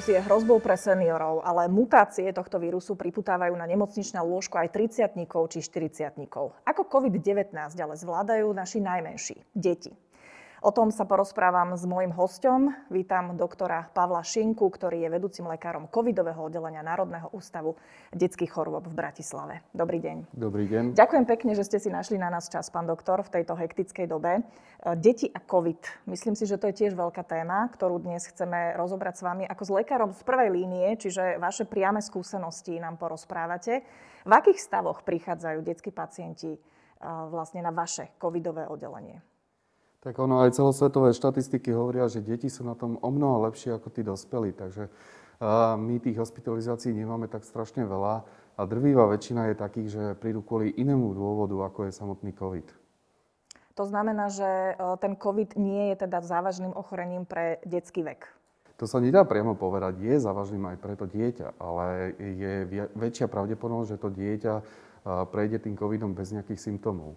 Koronavírus je hrozbou pre seniorov, ale mutácie tohto vírusu priputávajú na nemocničné lôžko aj 30 či 40 Ako COVID-19 ale zvládajú naši najmenší, deti. O tom sa porozprávam s môjim hostom. Vítam doktora Pavla Šinku, ktorý je vedúcim lekárom covidového oddelenia Národného ústavu detských chorôb v Bratislave. Dobrý deň. Dobrý deň. Ďakujem pekne, že ste si našli na nás čas, pán doktor, v tejto hektickej dobe. E, deti a COVID. Myslím si, že to je tiež veľká téma, ktorú dnes chceme rozobrať s vami ako s lekárom z prvej línie, čiže vaše priame skúsenosti nám porozprávate. V akých stavoch prichádzajú detskí pacienti e, vlastne na vaše covidové oddelenie? Tak ono aj celosvetové štatistiky hovoria, že deti sú na tom o mnoho lepšie ako tí dospelí, takže my tých hospitalizácií nemáme tak strašne veľa a drvíva väčšina je takých, že prídu kvôli inému dôvodu, ako je samotný COVID. To znamená, že ten COVID nie je teda závažným ochorením pre detský vek. To sa nedá priamo povedať. Je závažným aj pre to dieťa, ale je väčšia pravdepodobnosť, že to dieťa prejde tým COVIDom bez nejakých symptómov.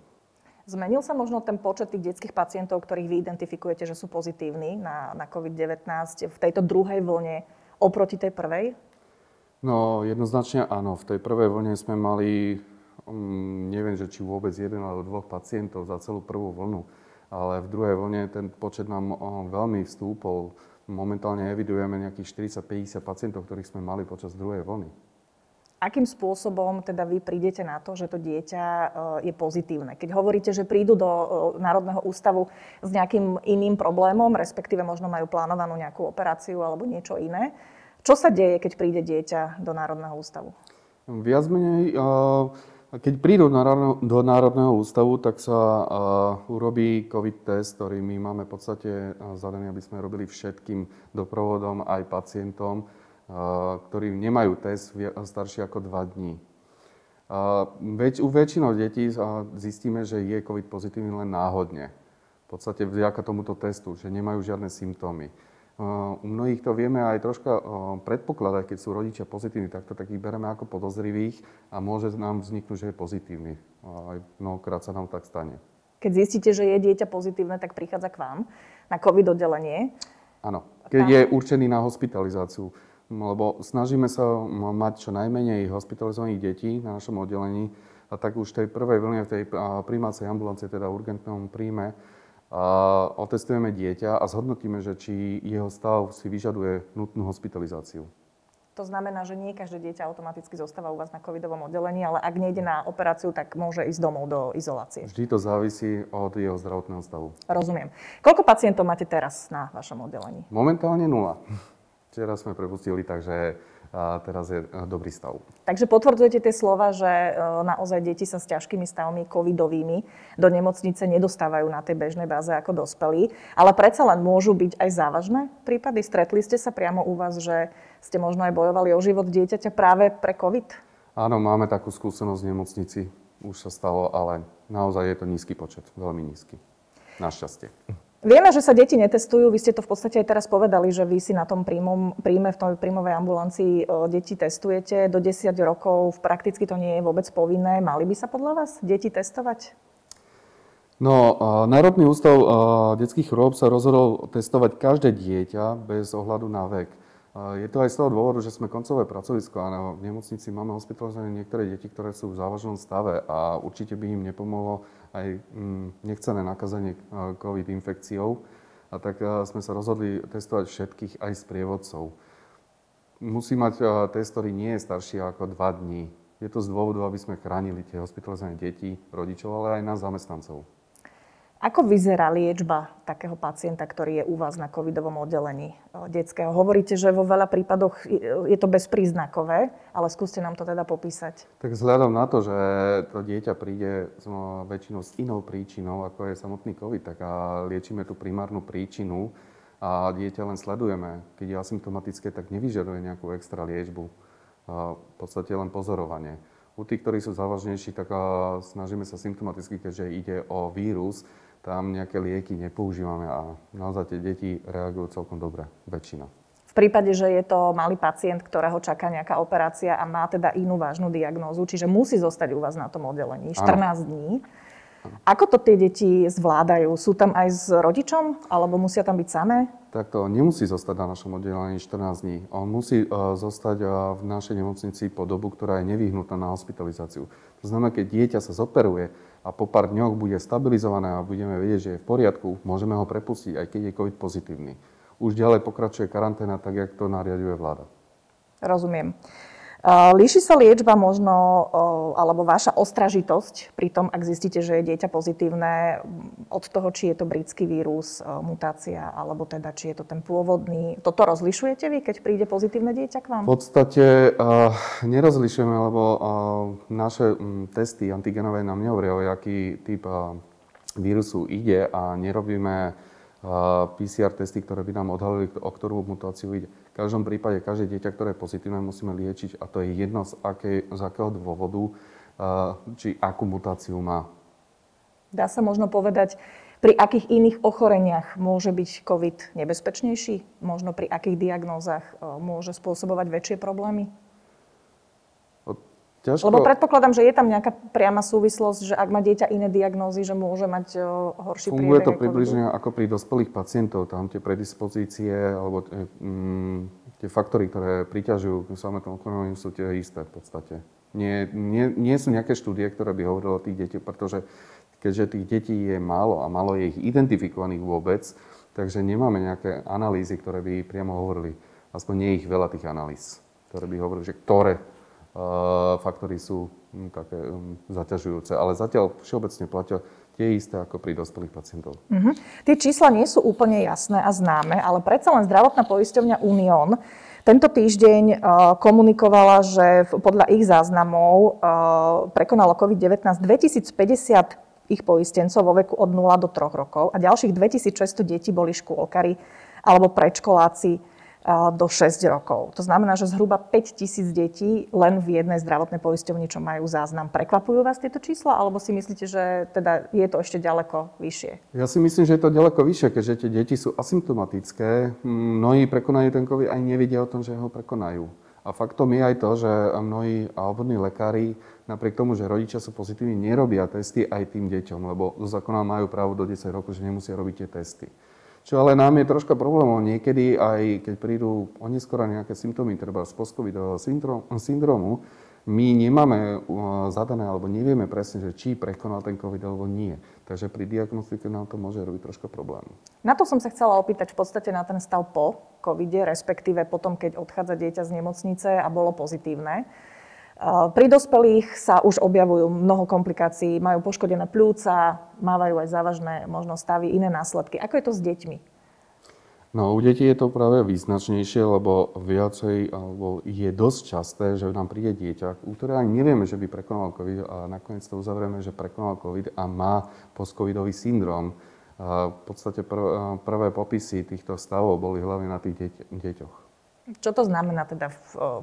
Zmenil sa možno ten počet tých detských pacientov, ktorých vy identifikujete, že sú pozitívni na, na COVID-19 v tejto druhej vlne oproti tej prvej? No, jednoznačne áno. V tej prvej vlne sme mali, um, neviem, že či vôbec jeden alebo dvoch pacientov za celú prvú vlnu, ale v druhej vlne ten počet nám um, veľmi vstúpol. Momentálne evidujeme nejakých 40-50 pacientov, ktorých sme mali počas druhej vlny. Akým spôsobom teda vy prídete na to, že to dieťa e, je pozitívne? Keď hovoríte, že prídu do e, Národného ústavu s nejakým iným problémom, respektíve možno majú plánovanú nejakú operáciu alebo niečo iné, čo sa deje, keď príde dieťa do Národného ústavu? Viac menej, keď prídu do Národného ústavu, tak sa urobí COVID test, ktorý my máme v podstate zadaný, aby sme robili všetkým doprovodom aj pacientom ktorí nemajú test starší ako 2 dní. Veď, u väčšinou detí zistíme, že je COVID pozitívny len náhodne. V podstate vďaka tomuto testu, že nemajú žiadne symptómy. U mnohých to vieme aj troška predpokladať, keď sú rodičia pozitívni, tak to tak ich bereme ako podozrivých a môže nám vzniknúť, že je pozitívny. Aj mnohokrát sa nám tak stane. Keď zistíte, že je dieťa pozitívne, tak prichádza k vám na COVID oddelenie. Áno, keď je určený na hospitalizáciu lebo snažíme sa mať čo najmenej hospitalizovaných detí na našom oddelení a tak už v tej prvej vlne, v tej primácej ambulancie, teda urgentnom príjme, otestujeme dieťa a zhodnotíme, že či jeho stav si vyžaduje nutnú hospitalizáciu. To znamená, že nie každé dieťa automaticky zostáva u vás na covidovom oddelení, ale ak nejde na operáciu, tak môže ísť domov do izolácie. Vždy to závisí od jeho zdravotného stavu. Rozumiem. Koľko pacientov máte teraz na vašom oddelení? Momentálne nula. Včera sme prepustili, takže teraz je dobrý stav. Takže potvrdzujete tie slova, že e, naozaj deti sa s ťažkými stavmi covidovými do nemocnice nedostávajú na tej bežnej báze ako dospelí, ale predsa len môžu byť aj závažné prípady? Stretli ste sa priamo u vás, že ste možno aj bojovali o život dieťaťa práve pre covid? Áno, máme takú skúsenosť v nemocnici. Už sa stalo, ale naozaj je to nízky počet, veľmi nízky. Našťastie. Vieme, že sa deti netestujú. Vy ste to v podstate aj teraz povedali, že vy si na tom príjmom, príjme v tej príjmovej ambulancii e, deti testujete. Do 10 rokov prakticky to nie je vôbec povinné. Mali by sa podľa vás deti testovať? No, Národný ústav detských chorób sa rozhodol testovať každé dieťa bez ohľadu na vek. Je to aj z toho dôvodu, že sme koncové pracovisko a v nemocnici máme hospitalizované niektoré deti, ktoré sú v závažnom stave a určite by im nepomohlo aj mm, nechcené nakazenie COVID infekciou. A tak sme sa rozhodli testovať všetkých aj s prievodcov. Musí mať test, ktorý nie je starší ako 2 dní. Je to z dôvodu, aby sme chránili tie hospitalizované deti, rodičov, ale aj nás zamestnancov. Ako vyzerá liečba takého pacienta, ktorý je u vás na covidovom oddelení e, detského? Hovoríte, že vo veľa prípadoch je to bezpríznakové, ale skúste nám to teda popísať. Tak vzhľadom na to, že to dieťa príde s väčšinou s inou príčinou, ako je samotný covid, tak a liečíme tú primárnu príčinu a dieťa len sledujeme. Keď je asymptomatické, tak nevyžaduje nejakú extra liečbu. V podstate len pozorovanie. U tých, ktorí sú závažnejší, tak snažíme sa symptomaticky, keďže ide o vírus, tam nejaké lieky nepoužívame a naozaj tie deti reagujú celkom dobre, väčšina. V prípade, že je to malý pacient, ktorého čaká nejaká operácia a má teda inú vážnu diagnózu, čiže musí zostať u vás na tom oddelení 14 ano. dní, Ako to tie deti zvládajú? Sú tam aj s rodičom, alebo musia tam byť samé? Tak to nemusí zostať na našom oddelení 14 dní. On musí uh, zostať uh, v našej nemocnici po dobu, ktorá je nevyhnutá na hospitalizáciu. To znamená, keď dieťa sa zoperuje a po pár dňoch bude stabilizované a budeme vedieť, že je v poriadku, môžeme ho prepustiť, aj keď je COVID pozitívny. Už ďalej pokračuje karanténa tak, jak to nariaduje vláda. Rozumiem. Líši sa liečba možno, alebo vaša ostražitosť pri tom, ak zistíte, že je dieťa pozitívne, od toho, či je to britský vírus, mutácia, alebo teda, či je to ten pôvodný. Toto rozlišujete vy, keď príde pozitívne dieťa k vám? V podstate uh, nerozlišujeme, lebo uh, naše um, testy antigenové nám nehovoria, o aký typ uh, vírusu ide a nerobíme PCR testy, ktoré by nám odhalili, o ktorú mutáciu ide. V každom prípade, každé dieťa, ktoré je pozitívne, musíme liečiť a to je jedno z, akej, z akého dôvodu, či akú mutáciu má. Dá sa možno povedať, pri akých iných ochoreniach môže byť COVID nebezpečnejší? Možno pri akých diagnózach môže spôsobovať väčšie problémy? Ťažko... Lebo predpokladám, že je tam nejaká priama súvislosť, že ak má dieťa iné diagnózy, že môže mať horší Funguje to približne ako pri dospelých pacientov. Tam tie predispozície alebo tie, mm, tie faktory, ktoré priťažujú k samotnému ochoreniu, sú tie isté v podstate. Nie, nie, nie sú nejaké štúdie, ktoré by hovorili o tých deťoch, pretože keďže tých detí je málo a málo je ich identifikovaných vôbec, takže nemáme nejaké analýzy, ktoré by priamo hovorili. Aspoň nie ich veľa tých analýz, ktoré by hovorili, že ktoré faktory sú hm, také hm, zaťažujúce. Ale zatiaľ všeobecne platia tie isté ako pri dospelých pacientov. Uh-huh. Tie čísla nie sú úplne jasné a známe, ale predsa len zdravotná poisťovňa Unión tento týždeň uh, komunikovala, že podľa ich záznamov uh, prekonalo COVID-19 2050 ich poistencov vo veku od 0 do 3 rokov a ďalších 2600 detí boli škôlkari alebo predškoláci do 6 rokov. To znamená, že zhruba 5 tisíc detí len v jednej zdravotnej poisťovni, čo majú záznam. Prekvapujú vás tieto čísla, alebo si myslíte, že teda je to ešte ďaleko vyššie? Ja si myslím, že je to ďaleko vyššie, keďže tie deti sú asymptomatické. Mnohí prekonajú ten COVID aj nevedia o tom, že ho prekonajú. A faktom je aj to, že mnohí obvodní lekári, napriek tomu, že rodičia sú pozitívni, nerobia testy aj tým deťom, lebo zo zákona majú právo do 10 rokov, že nemusia robiť tie testy. Čo ale nám je troška problémom. Niekedy aj keď prídu oneskoro nejaké symptómy, treba z postcovidového syndromu, my nemáme uh, zadané alebo nevieme presne, že či prekonal ten COVID alebo nie. Takže pri diagnostike nám to môže robiť troška problém. Na to som sa chcela opýtať v podstate na ten stav po covide, respektíve potom, keď odchádza dieťa z nemocnice a bolo pozitívne. Pri dospelých sa už objavujú mnoho komplikácií, majú poškodené pľúca, mávajú aj závažné možno stavy, iné následky. Ako je to s deťmi? No, u detí je to práve význačnejšie, lebo viacej, alebo je dosť časté, že nám príde dieťa, u ktorého ani nevieme, že by prekonal COVID a nakoniec to uzavrieme, že prekonal COVID a má postcovidový syndrom. A v podstate prvé popisy týchto stavov boli hlavne na tých deťoch. Čo to znamená teda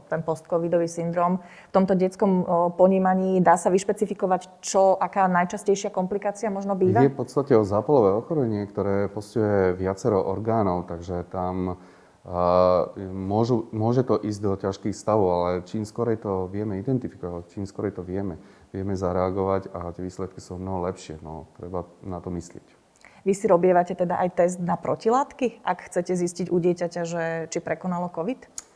ten post-covidový syndrom? V tomto detskom ponímaní dá sa vyšpecifikovať, čo, aká najčastejšia komplikácia možno býva? Je v podstate o zápalové ochorenie, ktoré postihuje viacero orgánov, takže tam uh, môžu, môže to ísť do ťažkých stavov, ale čím skorej to vieme identifikovať, čím skorej to vieme, vieme zareagovať a tie výsledky sú mnoho lepšie. No, treba na to myslieť. Vy si robievate teda aj test na protilátky, ak chcete zistiť u dieťaťa, že či prekonalo COVID?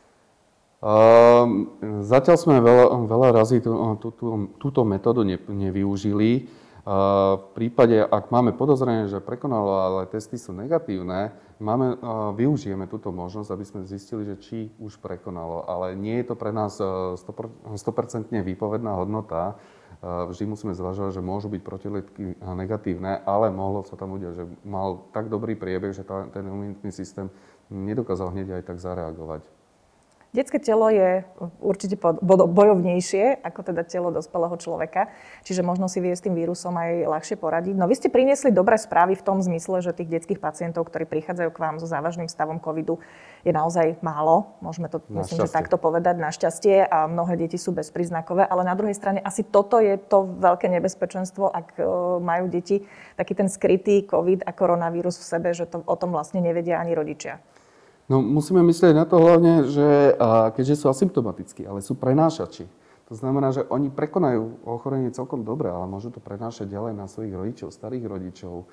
Uh, zatiaľ sme veľa, veľa razy tú, tú, tú, túto metódu ne, nevyužili. Uh, v prípade, ak máme podozrenie, že prekonalo, ale testy sú negatívne, máme, uh, využijeme túto možnosť, aby sme zistili, že či už prekonalo. Ale nie je to pre nás 100%, 100% výpovedná hodnota. Vždy musíme zvažovať, že môžu byť protilieky negatívne, ale mohlo sa tam udiať, že mal tak dobrý priebeh, že ten imunitný systém nedokázal hneď aj tak zareagovať. Detské telo je určite bojovnejšie ako teda telo dospelého človeka, čiže možno si vie s tým vírusom aj ľahšie poradiť. No vy ste priniesli dobré správy v tom zmysle, že tých detských pacientov, ktorí prichádzajú k vám so závažným stavom covidu, je naozaj málo. Môžeme to, na myslím, že takto povedať, našťastie. A mnohé deti sú bezpríznakové, ale na druhej strane asi toto je to veľké nebezpečenstvo, ak e, majú deti taký ten skrytý covid a koronavírus v sebe, že to o tom vlastne nevedia ani rodičia. No musíme myslieť na to hlavne, že keďže sú asymptomatickí, ale sú prenášači. To znamená, že oni prekonajú ochorenie celkom dobre, ale môžu to prenášať ďalej na svojich rodičov, starých rodičov.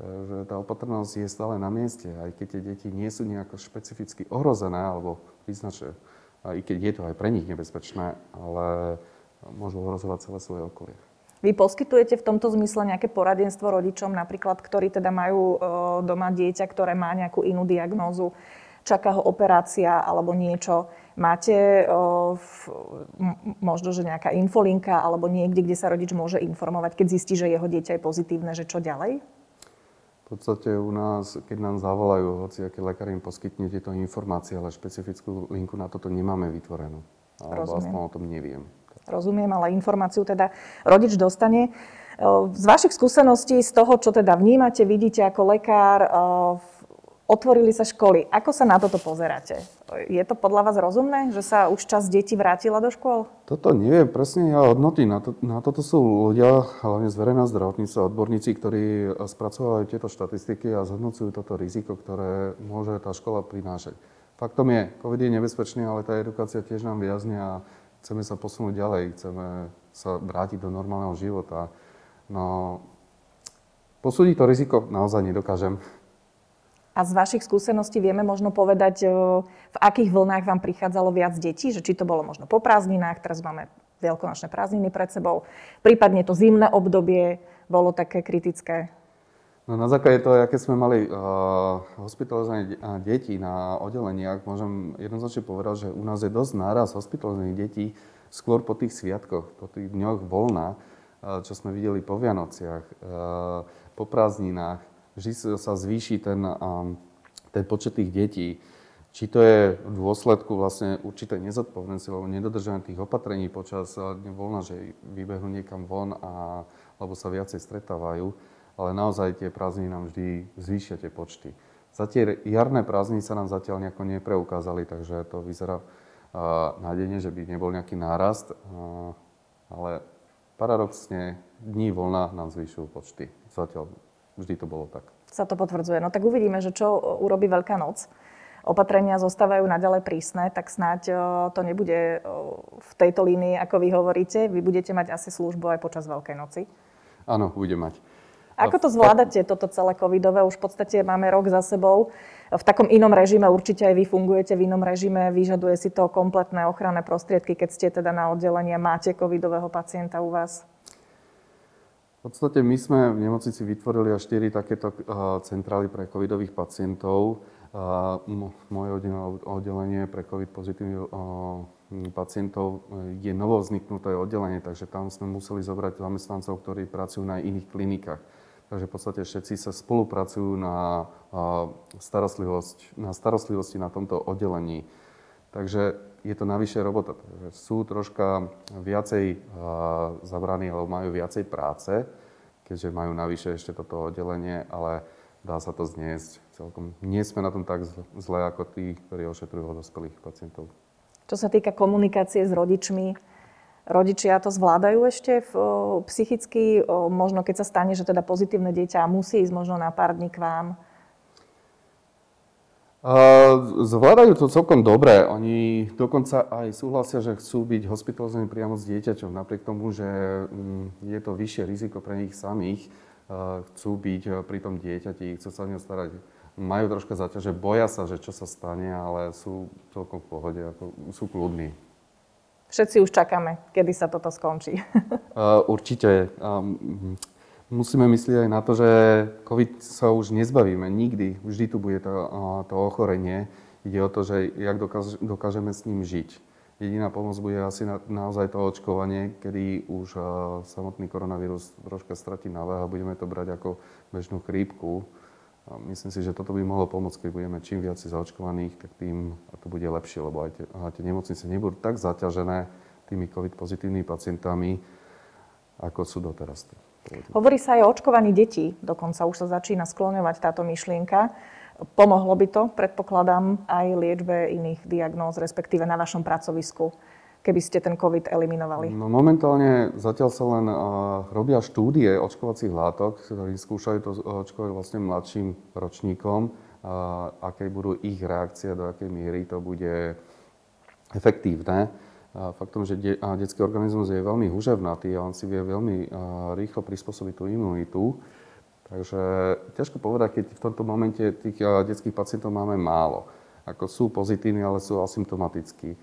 Takže tá opatrnosť je stále na mieste, aj keď tie deti nie sú nejako špecificky ohrozené alebo vyznačené, aj keď je to aj pre nich nebezpečné, ale môžu ohrozovať celé svoje okolie. Vy poskytujete v tomto zmysle nejaké poradenstvo rodičom, napríklad, ktorí teda majú e, doma dieťa, ktoré má nejakú inú diagnózu, čaká ho operácia alebo niečo. Máte o, v, možno, že nejaká infolinka alebo niekde, kde sa rodič môže informovať, keď zistí, že jeho dieťa je pozitívne, že čo ďalej? V podstate u nás, keď nám zavolajú, hoci aký lekár im poskytne tieto informácie, ale špecifickú linku na toto nemáme vytvorenú. Alebo Rozumiem. aspoň o tom neviem rozumiem, ale informáciu teda rodič dostane. Z vašich skúseností, z toho, čo teda vnímate, vidíte ako lekár, otvorili sa školy. Ako sa na toto pozeráte? Je to podľa vás rozumné, že sa už čas detí vrátila do škôl? Toto neviem presne ja hodnoty. Na, to, na toto sú ľudia, hlavne z verejného zdravotníctva, odborníci, ktorí spracovajú tieto štatistiky a zhodnocujú toto riziko, ktoré môže tá škola prinášať. Faktom je, COVID je nebezpečný, ale tá edukácia tiež nám vyjazne a chceme sa posunúť ďalej, chceme sa vrátiť do normálneho života. No, posúdiť to riziko naozaj nedokážem. A z vašich skúseností vieme možno povedať, v akých vlnách vám prichádzalo viac detí? Že či to bolo možno po prázdninách, teraz máme veľkonočné prázdniny pred sebou, prípadne to zimné obdobie bolo také kritické? No na základe toho, aké sme mali uh, hospitalizované deti na oddeleniach, môžem jednoznačne povedať, že u nás je dosť náraz hospitalizovaných detí skôr po tých sviatkoch, po tých dňoch voľna, uh, čo sme videli po Vianociach, uh, po prázdninách. Vždy sa zvýši ten, ten počet tých detí. Či to je v dôsledku vlastne určitej nezodpovednosti alebo nedodržania tých opatrení počas dňa voľna, že vybehnú niekam von a, alebo sa viacej stretávajú ale naozaj tie prázdniny nám vždy zvýšia tie počty. Za tie jarné prázdniny sa nám zatiaľ nejako nepreukázali, takže to vyzerá uh, nádejne, že by nebol nejaký nárast, uh, ale paradoxne dní voľna nám zvyšujú počty. Zatiaľ vždy to bolo tak. Sa to potvrdzuje. No tak uvidíme, že čo urobí Veľká noc. Opatrenia zostávajú naďalej prísne, tak snáď to nebude v tejto línii, ako vy hovoríte. Vy budete mať asi službu aj počas Veľkej noci? Áno, bude mať. Ako to zvládate, toto celé covidové? Už v podstate máme rok za sebou. V takom inom režime, určite aj vy fungujete v inom režime, vyžaduje si to kompletné ochranné prostriedky, keď ste teda na oddelení a máte covidového pacienta u vás? V podstate my sme v nemocnici vytvorili až 4 takéto centrály pre covidových pacientov. Moje oddelenie pre covid pozitívnych pacientov je novo vzniknuté oddelenie, takže tam sme museli zobrať zamestnancov, ktorí pracujú na iných klinikách. Takže v podstate všetci sa spolupracujú na, starostlivosť, na starostlivosti na tomto oddelení. Takže je to navyše robota. Sú troška viacej zabraní alebo majú viacej práce, keďže majú navyše ešte toto oddelenie, ale dá sa to zniesť celkom. Nie sme na tom tak zle ako tí, ktorí ošetrujú dospelých pacientov. Čo sa týka komunikácie s rodičmi, Rodičia to zvládajú ešte v, psychicky, možno keď sa stane, že teda pozitívne dieťa musí ísť možno na pár dní k vám? Zvládajú to celkom dobre. Oni dokonca aj súhlasia, že chcú byť hospitalizovaní priamo s dieťaťom, napriek tomu, že um, je to vyššie riziko pre nich samých. Chcú byť uh, pri tom dieťati, chcú sa o neho starať. Majú troška zaťaže, boja sa, že čo sa stane, ale sú celkom v pohode, ako, sú kľudní. Všetci už čakáme, kedy sa toto skončí. Uh, určite. Um, musíme myslieť aj na to, že COVID sa už nezbavíme nikdy. Vždy tu bude to, to ochorenie. Ide o to, že jak dokáž, dokážeme s ním žiť. Jediná pomoc bude asi na, naozaj to očkovanie, kedy už samotný koronavírus troška stratí na a budeme to brať ako bežnú chrípku. Myslím si, že toto by mohlo pomôcť, keď budeme čím viac zaočkovaných, tak tým to bude lepšie, lebo aj tie, aj tie nemocnice nebudú tak zaťažené tými COVID pozitívnymi pacientami, ako sú doteraz. Hovorí sa aj o očkovaní detí, dokonca už sa začína skloňovať táto myšlienka. Pomohlo by to, predpokladám, aj liečbe iných diagnóz, respektíve na vašom pracovisku keby ste ten COVID eliminovali? No, momentálne zatiaľ sa len uh, robia štúdie očkovacích látok, ktorí skúšajú to očkovať vlastne mladším ročníkom, uh, aké budú ich reakcie, do akej miery to bude efektívne. Faktom, že de- detský organizmus je veľmi huževnatý a on si vie veľmi rýchlo prispôsobiť tú imunitu. Takže ťažko povedať, keď v tomto momente tých detských pacientov máme málo. Ako sú pozitívni, ale sú asymptomatickí.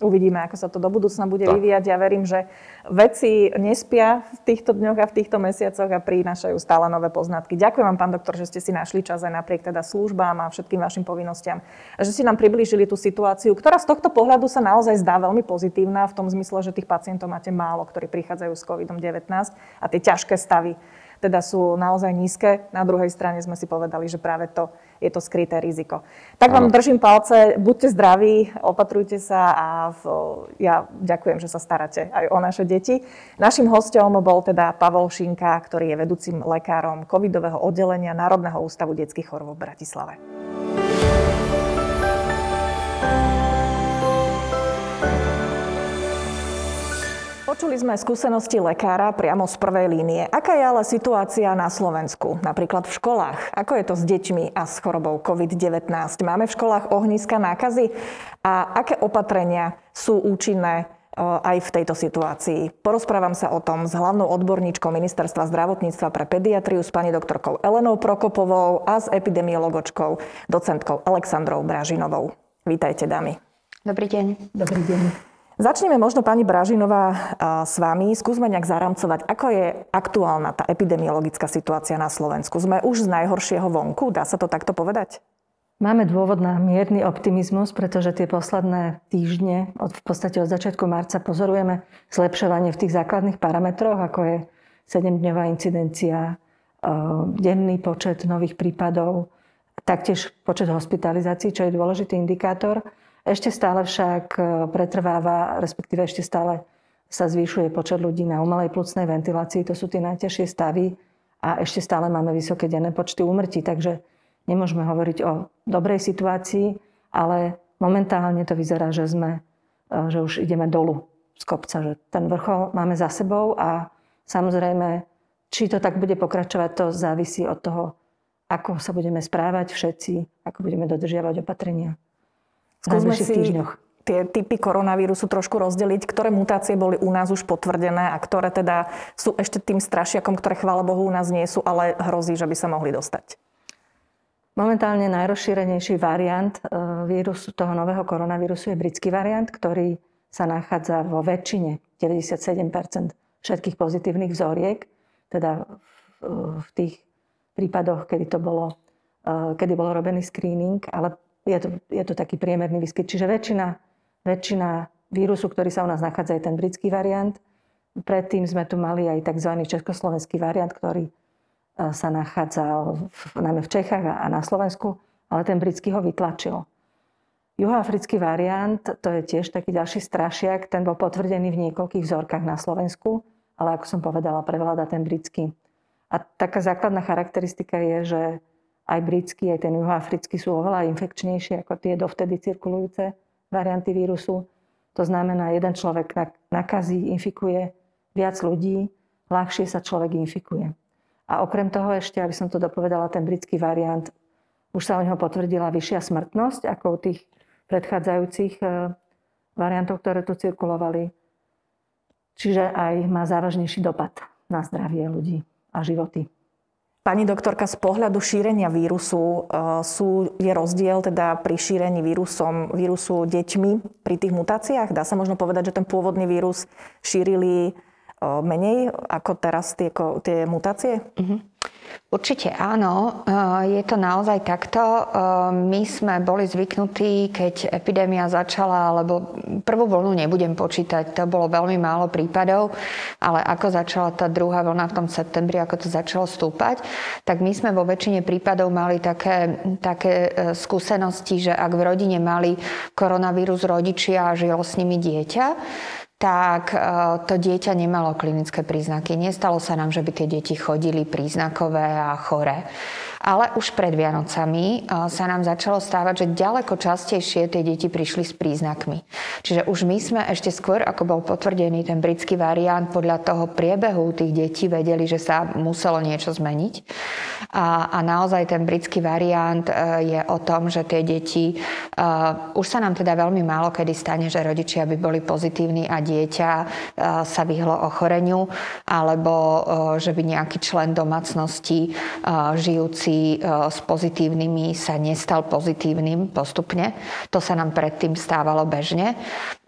Uvidíme, ako sa to do budúcna bude tak. vyvíjať. Ja verím, že veci nespia v týchto dňoch a v týchto mesiacoch a prinášajú stále nové poznatky. Ďakujem vám, pán doktor, že ste si našli čas aj napriek teda službám a všetkým vašim povinnostiam. A že ste nám priblížili tú situáciu, ktorá z tohto pohľadu sa naozaj zdá veľmi pozitívna v tom zmysle, že tých pacientov máte málo, ktorí prichádzajú s COVID-19 a tie ťažké stavy teda sú naozaj nízke. Na druhej strane sme si povedali, že práve to je to skryté riziko. Tak vám držím palce, buďte zdraví, opatrujte sa a v, ja ďakujem, že sa staráte aj o naše deti. Našim hostom bol teda Pavol Šinka, ktorý je vedúcim lekárom covidového oddelenia Národného ústavu detských chorôb v Bratislave. Počuli sme skúsenosti lekára priamo z prvej línie. Aká je ale situácia na Slovensku, napríklad v školách? Ako je to s deťmi a s chorobou COVID-19? Máme v školách ohniska nákazy? A aké opatrenia sú účinné e, aj v tejto situácii. Porozprávam sa o tom s hlavnou odborníčkou Ministerstva zdravotníctva pre pediatriu s pani doktorkou Elenou Prokopovou a s epidemiologočkou docentkou Alexandrou Bražinovou. Vítajte, dámy. Dobrý deň. Dobrý deň. Začneme možno pani Bražinová s vami. Skúsme nejak zaramcovať, ako je aktuálna tá epidemiologická situácia na Slovensku. Sme už z najhoršieho vonku, dá sa to takto povedať? Máme dôvod na mierny optimizmus, pretože tie posledné týždne, od, v podstate od začiatku marca, pozorujeme zlepšovanie v tých základných parametroch, ako je 7-dňová incidencia, denný počet nových prípadov, taktiež počet hospitalizácií, čo je dôležitý indikátor. Ešte stále však e, pretrváva, respektíve ešte stále sa zvyšuje počet ľudí na umelej plúcnej ventilácii. To sú tie najťažšie stavy a ešte stále máme vysoké denné počty úmrtí, takže nemôžeme hovoriť o dobrej situácii, ale momentálne to vyzerá, že, sme, e, že už ideme dolu z kopca, že ten vrchol máme za sebou a samozrejme, či to tak bude pokračovať, to závisí od toho, ako sa budeme správať všetci, ako budeme dodržiavať opatrenia. Skúsme si týždňoch. tie typy koronavírusu trošku rozdeliť, ktoré mutácie boli u nás už potvrdené a ktoré teda sú ešte tým strašiakom, ktoré chvála Bohu u nás nie sú, ale hrozí, že by sa mohli dostať. Momentálne najrozšírenejší variant e, vírusu, toho nového koronavírusu je britský variant, ktorý sa nachádza vo väčšine, 97 všetkých pozitívnych vzoriek, teda v tých prípadoch, kedy to bolo, e, kedy bol robený screening, ale je to, je to taký priemerný výskyt. Čiže väčšina, väčšina vírusu, ktorý sa u nás nachádza, je ten britský variant. Predtým sme tu mali aj tzv. československý variant, ktorý e, sa nachádza v, najmä v Čechách a na Slovensku, ale ten britský ho vytlačil. Juhoafrický variant, to je tiež taký ďalší strašiak, ten bol potvrdený v niekoľkých vzorkách na Slovensku, ale ako som povedala, prevláda ten britský. A taká základná charakteristika je, že aj britský, aj ten juhoafrický sú oveľa infekčnejšie ako tie dovtedy cirkulujúce varianty vírusu. To znamená, jeden človek nakazí, infikuje viac ľudí, ľahšie sa človek infikuje. A okrem toho ešte, aby som to dopovedala, ten britský variant, už sa o neho potvrdila vyššia smrtnosť ako u tých predchádzajúcich e, variantov, ktoré tu cirkulovali. Čiže aj má závažnejší dopad na zdravie ľudí a životy. Pani doktorka, z pohľadu šírenia vírusu e, sú, je rozdiel teda pri šírení vírusom, vírusu deťmi pri tých mutáciách? Dá sa možno povedať, že ten pôvodný vírus šírili menej ako teraz tie, tie mutácie? Mm-hmm. Určite áno, eh, je to naozaj takto. Eh, my sme boli zvyknutí, keď epidémia začala, alebo prvú vlnu nebudem počítať, to bolo veľmi málo prípadov, ale ako začala tá druhá vlna v tom septembri, ako to začalo stúpať, tak my sme vo väčšine prípadov mali také, také eh, skúsenosti, že ak v rodine mali koronavírus rodičia a žilo s nimi dieťa, tak to dieťa nemalo klinické príznaky. Nestalo sa nám, že by tie deti chodili príznakové a chore. Ale už pred Vianocami sa nám začalo stávať, že ďaleko častejšie tie deti prišli s príznakmi. Čiže už my sme ešte skôr, ako bol potvrdený ten britský variant, podľa toho priebehu tých detí vedeli, že sa muselo niečo zmeniť. A, a naozaj ten britský variant e, je o tom, že tie deti, uh, už sa nám teda veľmi málo kedy stane, že rodičia by boli pozitívni a dieťa sa vyhlo ochoreniu, alebo že by nejaký člen domácnosti žijúci súvisí e, s pozitívnymi sa nestal pozitívnym postupne. To sa nám predtým stávalo bežne.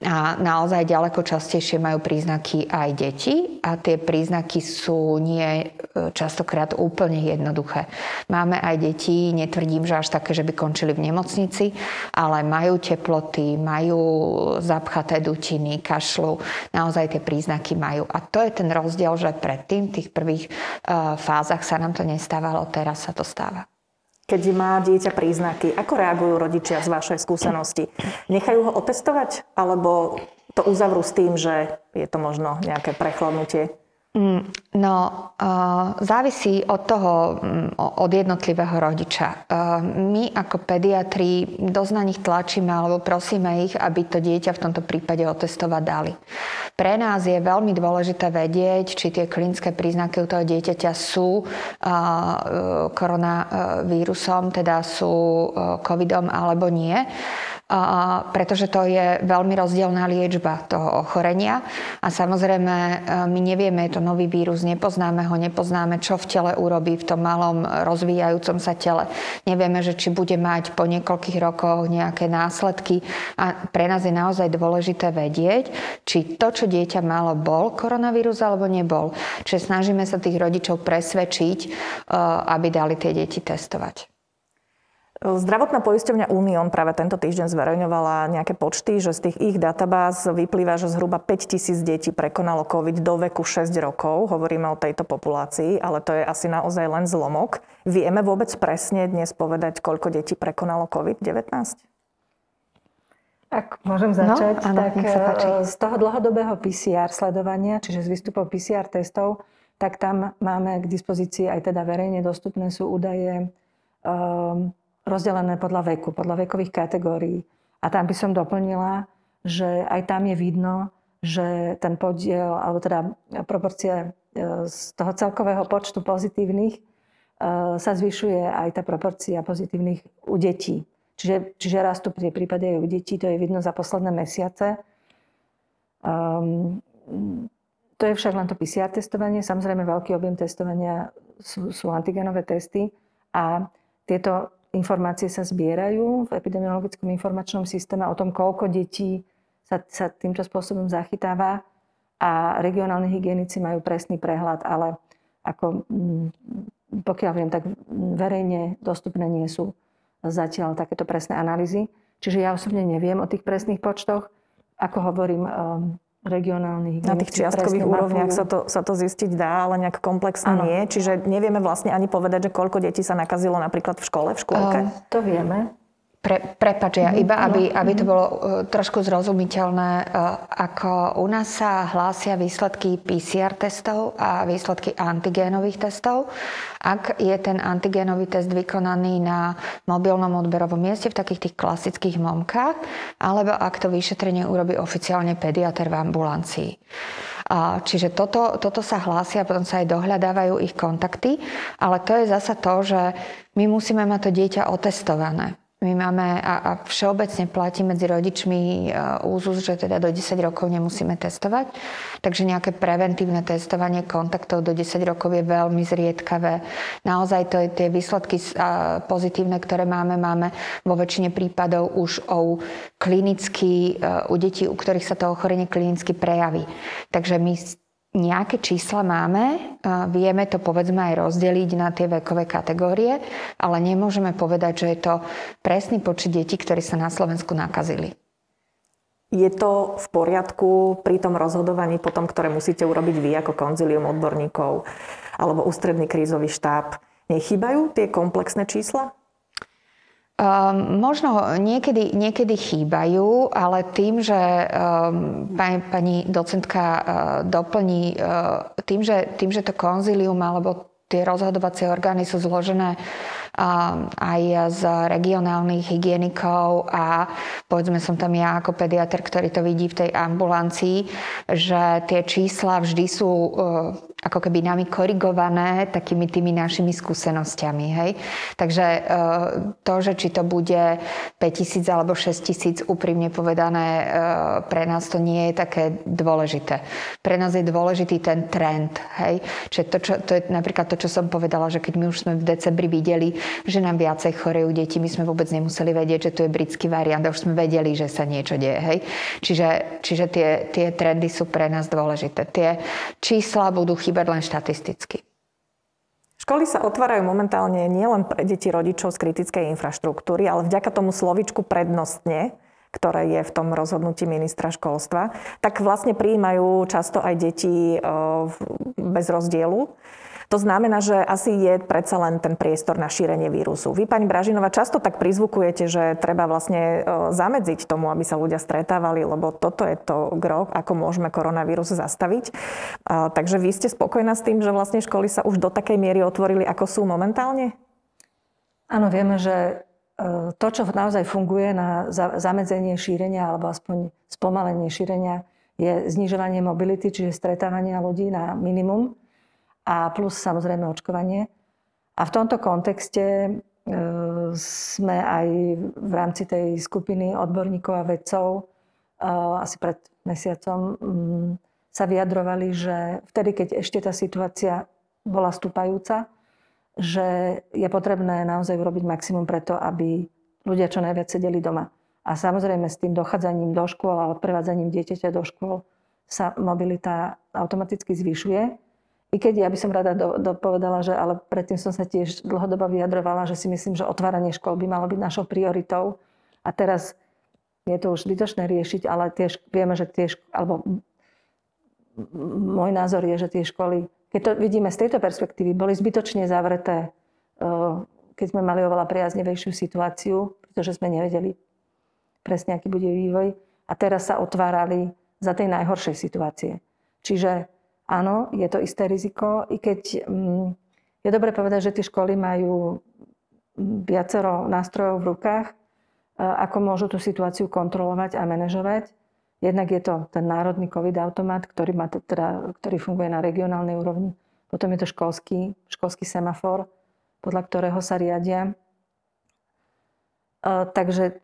A naozaj ďaleko častejšie majú príznaky aj deti a tie príznaky sú nie e, častokrát úplne jednoduché. Máme aj deti, netvrdím, že až také, že by končili v nemocnici, ale majú teploty, majú zapchaté dutiny, kašlu, naozaj tie príznaky majú. A to je ten rozdiel, že predtým, v tých prvých e, fázach sa nám to nestávalo, teraz sa to stáva. Keď má dieťa príznaky, ako reagujú rodičia z vašej skúsenosti? Nechajú ho otestovať? Alebo to uzavrú s tým, že je to možno nejaké prechladnutie? Mm, no, závisí od toho, um, od jednotlivého rodiča. My ako pediatri dosť na nich tlačíme alebo prosíme ich, aby to dieťa v tomto prípade otestovať dali. Pre nás je veľmi dôležité vedieť, či tie klinické príznaky u toho dieťaťa sú uh, koronavírusom, teda sú uh, covidom alebo nie pretože to je veľmi rozdielná liečba toho ochorenia. A samozrejme, e, my nevieme, je to nový vírus, nepoznáme ho, nepoznáme, čo v tele urobí v tom malom rozvíjajúcom sa tele. Nevieme, že či bude mať po niekoľkých rokoch nejaké následky. A pre nás je naozaj dôležité vedieť, či to, čo dieťa malo, bol koronavírus alebo nebol. Čiže snažíme sa tých rodičov presvedčiť, e, aby dali tie deti testovať. Zdravotná poisťovňa Unión práve tento týždeň zverejňovala nejaké počty, že z tých ich databáz vyplýva, že zhruba 5 tisíc detí prekonalo COVID do veku 6 rokov. Hovoríme o tejto populácii, ale to je asi naozaj len zlomok. Vieme vôbec presne dnes povedať, koľko detí prekonalo COVID-19? Ak môžem začať, no, áno, tak eh, z toho dlhodobého PCR sledovania, čiže z výstupov PCR testov, tak tam máme k dispozícii aj teda verejne dostupné sú údaje um, rozdelené podľa veku, podľa vekových kategórií. A tam by som doplnila, že aj tam je vidno, že ten podiel, alebo teda proporcia e, z toho celkového počtu pozitívnych e, sa zvyšuje aj tá proporcia pozitívnych u detí. Čiže, čiže rastú tie prípady aj u detí, to je vidno za posledné mesiace. Um, to je však len to PCR testovanie. Samozrejme, veľký objem testovania sú, sú antigenové testy a tieto informácie sa zbierajú v epidemiologickom informačnom systéme o tom, koľko detí sa, sa týmto spôsobom zachytáva a regionálni hygienici majú presný prehľad, ale ako, mm, pokiaľ viem, tak verejne dostupné nie sú zatiaľ takéto presné analýzy. Čiže ja osobne neviem o tých presných počtoch. Ako hovorím, um, regionálnych. Na tých čiastkových úrovniach sa to, sa to zistiť dá, ale nejak komplexne ano. nie. Čiže nevieme vlastne ani povedať, že koľko detí sa nakazilo napríklad v škole, v škôlke. Um, to vieme. Pre, prepač, ja mhm. iba, aby, no. aby to mhm. bolo uh, trošku zrozumiteľné, uh, ako u nás sa hlásia výsledky PCR testov a výsledky antigénových testov. Ak je ten antigénový test vykonaný na mobilnom odberovom mieste v takých tých klasických momkách, alebo ak to vyšetrenie urobí oficiálne pediatr v ambulancii. Čiže toto, toto sa hlásia, potom sa aj dohľadávajú ich kontakty, ale to je zasa to, že my musíme mať to dieťa otestované. My máme a, a všeobecne platí medzi rodičmi e, úzus, že teda do 10 rokov nemusíme testovať. Takže nejaké preventívne testovanie kontaktov do 10 rokov je veľmi zriedkavé. Naozaj to je tie výsledky pozitívne, ktoré máme, máme vo väčšine prípadov už o klinicky, e, u detí, u ktorých sa to ochorenie klinicky prejaví. Takže my nejaké čísla máme, vieme to povedzme aj rozdeliť na tie vekové kategórie, ale nemôžeme povedať, že je to presný počet detí, ktorí sa na Slovensku nakazili. Je to v poriadku pri tom rozhodovaní potom, ktoré musíte urobiť vy ako konzilium odborníkov alebo ústredný krízový štáb? Nechýbajú tie komplexné čísla? Um, možno niekedy, niekedy chýbajú, ale tým, že um, pani, pani docentka uh, doplní, uh, tým, že, tým, že to konzilium alebo tie rozhodovacie orgány sú zložené aj z regionálnych hygienikov a povedzme som tam ja ako pediatr, ktorý to vidí v tej ambulancii, že tie čísla vždy sú ako keby nami korigované takými tými našimi skúsenosťami. Hej? Takže e, to, že či to bude 5000 alebo 6000, úprimne povedané, e, pre nás to nie je také dôležité. Pre nás je dôležitý ten trend. Hej? Čiže to, čo, to je napríklad to, čo som povedala, že keď my už sme v decembri videli, že nám viacej chorejú deti, my sme vôbec nemuseli vedieť, že tu je britský variant a už sme vedeli, že sa niečo deje. Hej? Čiže, čiže tie, tie trendy sú pre nás dôležité. Tie čísla budú chýbať len štatisticky. Školy sa otvárajú momentálne nielen pre deti rodičov z kritickej infraštruktúry, ale vďaka tomu slovičku prednostne, ktoré je v tom rozhodnutí ministra školstva, tak vlastne prijímajú často aj deti bez rozdielu. To znamená, že asi je predsa len ten priestor na šírenie vírusu. Vy, pani Bražinová, často tak prizvukujete, že treba vlastne e, zamedziť tomu, aby sa ľudia stretávali, lebo toto je to gro, ako môžeme koronavírus zastaviť. Takže vy ste spokojná s tým, že vlastne školy sa už do takej miery otvorili, ako sú momentálne? Áno, vieme, že e, to, čo naozaj funguje na zamedzenie šírenia alebo aspoň spomalenie šírenia, je znižovanie mobility, čiže stretávania ľudí na minimum a plus samozrejme očkovanie. A v tomto kontexte e, sme aj v rámci tej skupiny odborníkov a vedcov e, asi pred mesiacom mm, sa vyjadrovali, že vtedy, keď ešte tá situácia bola stúpajúca, že je potrebné naozaj urobiť maximum preto, aby ľudia čo najviac sedeli doma. A samozrejme s tým dochádzaním do škôl a odprevádzaním dieťaťa do škôl sa mobilita automaticky zvyšuje. I keď ja by som rada do, dopovedala, že ale predtým som sa tiež dlhodobo vyjadrovala, že si myslím, že otváranie škol by malo byť našou prioritou. A teraz je to už zbytočné riešiť, ale tiež vieme, že tie alebo môj názor je, že tie školy, keď to vidíme z tejto perspektívy, boli zbytočne zavreté, keď sme mali oveľa priaznevejšiu situáciu, pretože sme nevedeli presne, aký bude vývoj. A teraz sa otvárali za tej najhoršej situácie. Čiže Áno, je to isté riziko, i keď mm, je dobre povedať, že tie školy majú mm, viacero nástrojov v rukách, e, ako môžu tú situáciu kontrolovať a manažovať. Jednak je to ten národný COVID automat, ktorý, má teda, ktorý funguje na regionálnej úrovni. Potom je to školský, školský semafor, podľa ktorého sa riadia. E, takže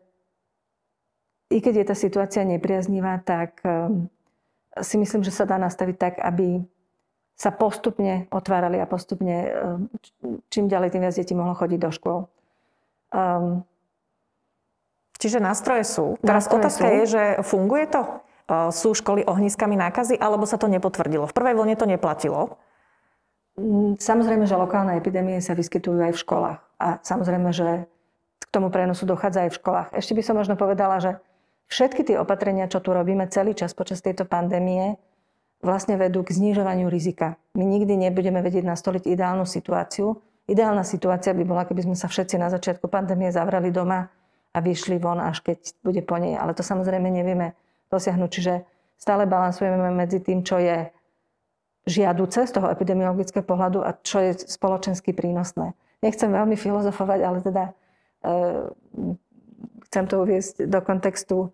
i keď je tá situácia nepriaznivá, tak si myslím, že sa dá nastaviť tak, aby sa postupne otvárali a postupne eh, čím ďalej, tým viac detí mohlo chodiť do škôl. Um, Čiže nástroje sú. Teraz nástroje otázka sú. je, že funguje to? Eh, sú školy ohniskami nákazy, alebo sa to nepotvrdilo? V prvej vlne to neplatilo? Mm, samozrejme, že lokálne epidémie sa vyskytujú aj v školách. A samozrejme, že k tomu prenosu dochádza aj v školách. Ešte by som možno povedala, že Všetky tie opatrenia, čo tu robíme celý čas počas tejto pandémie, vlastne vedú k znižovaniu rizika. My nikdy nebudeme vedieť nastoliť ideálnu situáciu. Ideálna situácia by bola, keby sme sa všetci na začiatku pandémie zavrali doma a vyšli von, až keď bude po nej. Ale to samozrejme nevieme dosiahnuť. Čiže stále balansujeme medzi tým, čo je žiaduce z toho epidemiologického pohľadu a čo je spoločensky prínosné. Nechcem veľmi filozofovať, ale teda e, chcem to uviezť do kontextu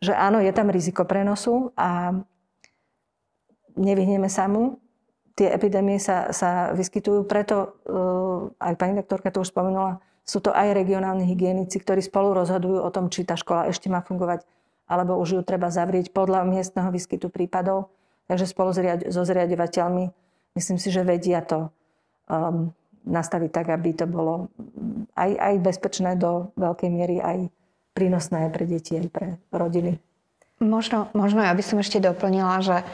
že áno, je tam riziko prenosu a nevyhneme sa mu. Tie epidémie sa, sa vyskytujú, preto eh, aj pani doktorka to už spomenula, sú to aj regionálni hygienici, ktorí spolu rozhodujú o tom, či tá škola ešte má fungovať, alebo už ju treba zavrieť podľa miestneho výskytu prípadov. Takže spolu so zriadovateľmi myslím si, že vedia to um, nastaviť tak, aby to bolo aj, aj bezpečné do veľkej miery, aj prínosné aj pre deti, aj pre rodiny. Možno, možno ja by som ešte doplnila, že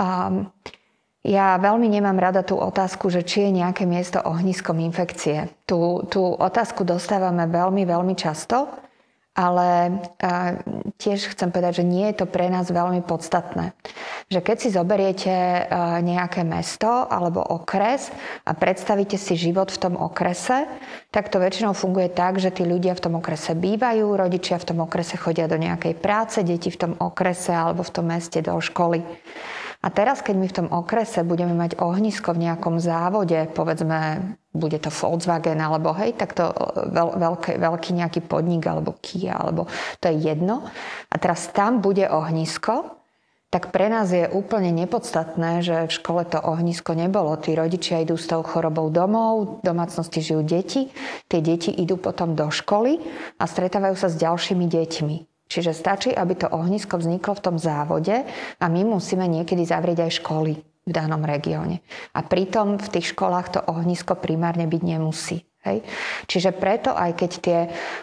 um, ja veľmi nemám rada tú otázku, že či je nejaké miesto ohniskom infekcie. Tú, tú otázku dostávame veľmi, veľmi často. Ale tiež chcem povedať, že nie je to pre nás veľmi podstatné. Že keď si zoberiete nejaké mesto alebo okres a predstavíte si život v tom okrese, tak to väčšinou funguje tak, že tí ľudia v tom okrese bývajú, rodičia v tom okrese chodia do nejakej práce, deti v tom okrese alebo v tom meste do školy. A teraz, keď my v tom okrese budeme mať ohnisko v nejakom závode, povedzme, bude to Volkswagen, alebo hej, tak to e, veľ, veľký, veľký nejaký podnik, alebo Kia, alebo to je jedno. A teraz tam bude ohnisko, tak pre nás je úplne nepodstatné, že v škole to ohnisko nebolo. Tí rodičia idú s tou chorobou domov, v domácnosti žijú deti, tie deti idú potom do školy a stretávajú sa s ďalšími deťmi. Čiže stačí, aby to ohnisko vzniklo v tom závode a my musíme niekedy zavrieť aj školy v danom regióne. A pritom v tých školách to ohnisko primárne byť nemusí. Hej. Čiže preto aj keď tie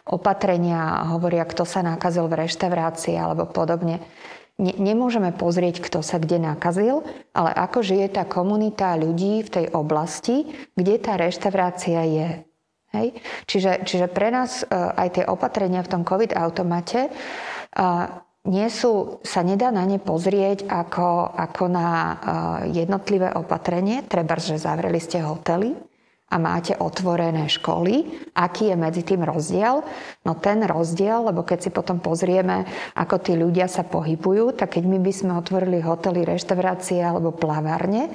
opatrenia hovoria, kto sa nakazil v reštaurácii alebo podobne, ne, nemôžeme pozrieť, kto sa kde nakazil, ale ako žije tá komunita ľudí v tej oblasti, kde tá reštaurácia je. Hej? Čiže, čiže pre nás e, aj tie opatrenia v tom COVID-automate nie sú, sa nedá na ne pozrieť ako, ako na e, jednotlivé opatrenie. Treba, že zavreli ste hotely, a máte otvorené školy, aký je medzi tým rozdiel? No ten rozdiel, lebo keď si potom pozrieme, ako tí ľudia sa pohybujú, tak keď my by sme otvorili hotely, reštaurácie alebo plavárne,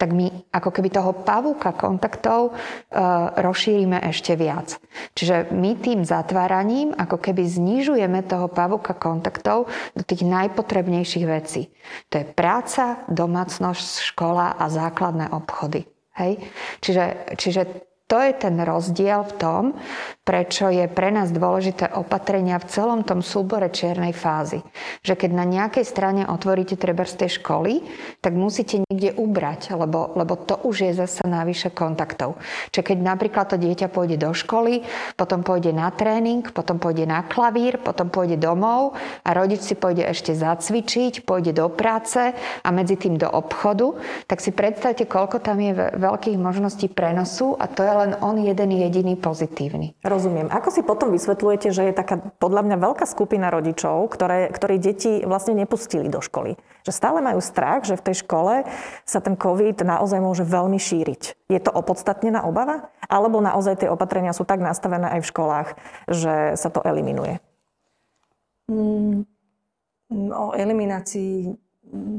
tak my ako keby toho pavúka kontaktov e, rozšírime ešte viac. Čiže my tým zatváraním ako keby znižujeme toho pavúka kontaktov do tých najpotrebnejších vecí. To je práca, domácnosť, škola a základné obchody. Hej? Čiže, čiže to je ten rozdiel v tom, prečo je pre nás dôležité opatrenia v celom tom súbore čiernej fázy. Že keď na nejakej strane otvoríte treba z tej školy, tak musíte niekde ubrať, lebo, lebo to už je zase navyše kontaktov. Čiže keď napríklad to dieťa pôjde do školy, potom pôjde na tréning, potom pôjde na klavír, potom pôjde domov a rodič si pôjde ešte zacvičiť, pôjde do práce a medzi tým do obchodu, tak si predstavte, koľko tam je veľkých možností prenosu a to je len on jeden jediný pozitívny. Rozumiem. Ako si potom vysvetľujete, že je taká podľa mňa veľká skupina rodičov, ktoré, ktorí deti vlastne nepustili do školy? Že stále majú strach, že v tej škole sa ten COVID naozaj môže veľmi šíriť. Je to opodstatnená obava? Alebo naozaj tie opatrenia sú tak nastavené aj v školách, že sa to eliminuje? Mm, o eliminácii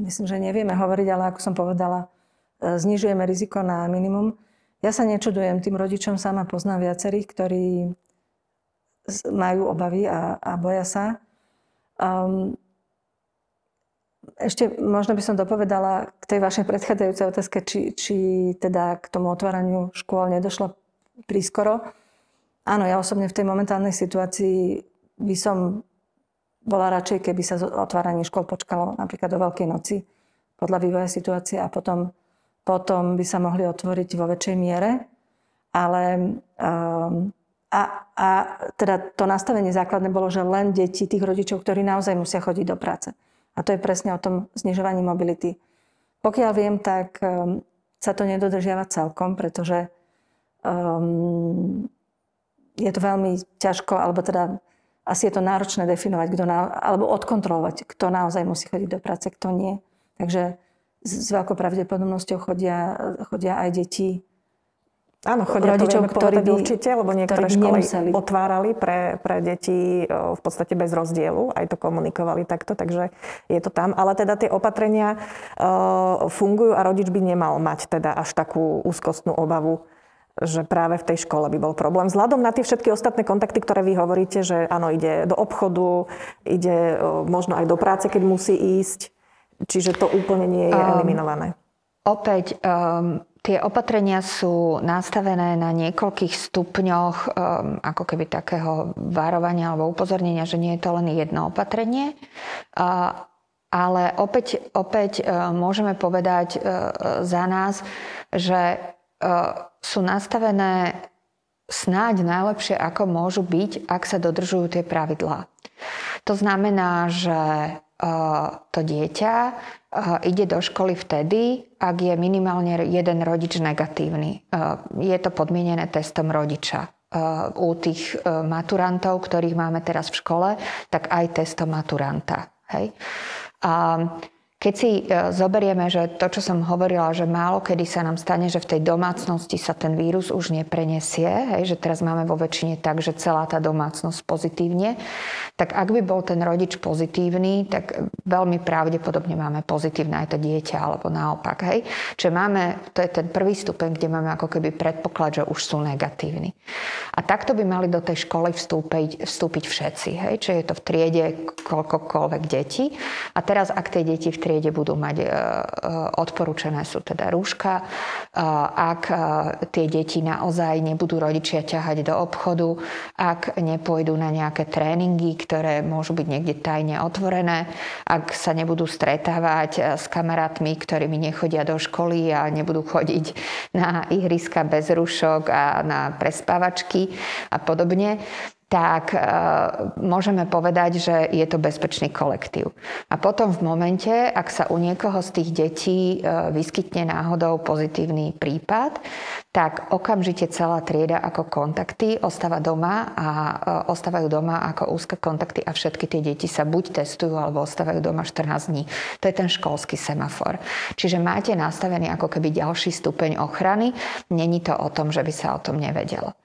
myslím, že nevieme hovoriť, ale ako som povedala, e, znižujeme riziko na minimum. Ja sa nečudujem tým rodičom, sama poznám viacerých, ktorí majú obavy a, a boja sa. Um, ešte možno by som dopovedala k tej vašej predchádzajúcej otázke, či, či teda k tomu otváraniu škôl nedošlo prískoro. Áno, ja osobne v tej momentálnej situácii by som bola radšej, keby sa otváranie škôl počkalo napríklad do Veľkej noci podľa vývoja situácie a potom potom by sa mohli otvoriť vo väčšej miere. Ale um, a, a teda to nastavenie základné bolo, že len deti tých rodičov, ktorí naozaj musia chodiť do práce. A to je presne o tom znižovaní mobility. Pokiaľ viem, tak um, sa to nedodržiava celkom, pretože um, je to veľmi ťažko, alebo teda asi je to náročné definovať, kto na, alebo odkontrolovať, kto naozaj musí chodiť do práce, kto nie. Takže s veľkou pravdepodobnosťou chodia, chodia aj deti Áno, chodia rodičov, to ktorí by, určite, lebo niektoré školy nemuseli. otvárali pre, pre deti v podstate bez rozdielu, aj to komunikovali takto, takže je to tam. Ale teda tie opatrenia uh, fungujú a rodič by nemal mať teda až takú úzkostnú obavu, že práve v tej škole by bol problém. Vzhľadom na tie všetky ostatné kontakty, ktoré vy hovoríte, že áno, ide do obchodu, ide uh, možno aj do práce, keď musí ísť, Čiže to úplne nie je um, eliminované. Opäť, um, tie opatrenia sú nastavené na niekoľkých stupňoch um, ako keby takého varovania alebo upozornenia, že nie je to len jedno opatrenie. Uh, ale opäť, opäť uh, môžeme povedať uh, za nás, že sú nastavené snáď najlepšie, ako môžu byť, ak sa dodržujú tie pravidlá. To znamená, že to dieťa ide do školy vtedy, ak je minimálne jeden rodič negatívny. Je to podmienené testom rodiča. u tých maturantov, ktorých máme teraz v škole, tak aj testo maturanta. Hej? A keď si e, zoberieme, že to, čo som hovorila, že málo kedy sa nám stane, že v tej domácnosti sa ten vírus už neprenesie, hej, že teraz máme vo väčšine tak, že celá tá domácnosť pozitívne, tak ak by bol ten rodič pozitívny, tak veľmi pravdepodobne máme pozitívne aj to dieťa, alebo naopak. Hej. Čiže máme, to je ten prvý stupeň, kde máme ako keby predpoklad, že už sú negatívni. A takto by mali do tej školy vstúpiť, vstúpiť všetci. Hej. Čiže je to v triede koľkokoľvek detí. A teraz, ak tie deti v triede triede budú mať e, e, odporúčané sú teda rúška. E, ak tie deti naozaj nebudú rodičia ťahať do obchodu, ak nepôjdu na nejaké tréningy, ktoré môžu byť niekde tajne otvorené, ak sa nebudú stretávať s kamarátmi, ktorými nechodia do školy a nebudú chodiť na ihriska bez rúšok a na prespávačky a podobne, tak e, môžeme povedať, že je to bezpečný kolektív. A potom v momente, ak sa u niekoho z tých detí e, vyskytne náhodou pozitívny prípad, tak okamžite celá trieda ako kontakty ostáva doma a e, ostávajú doma ako úzke kontakty a všetky tie deti sa buď testujú alebo ostávajú doma 14 dní. To je ten školský semafor. Čiže máte nastavený ako keby ďalší stupeň ochrany. Není to o tom, že by sa o tom nevedelo.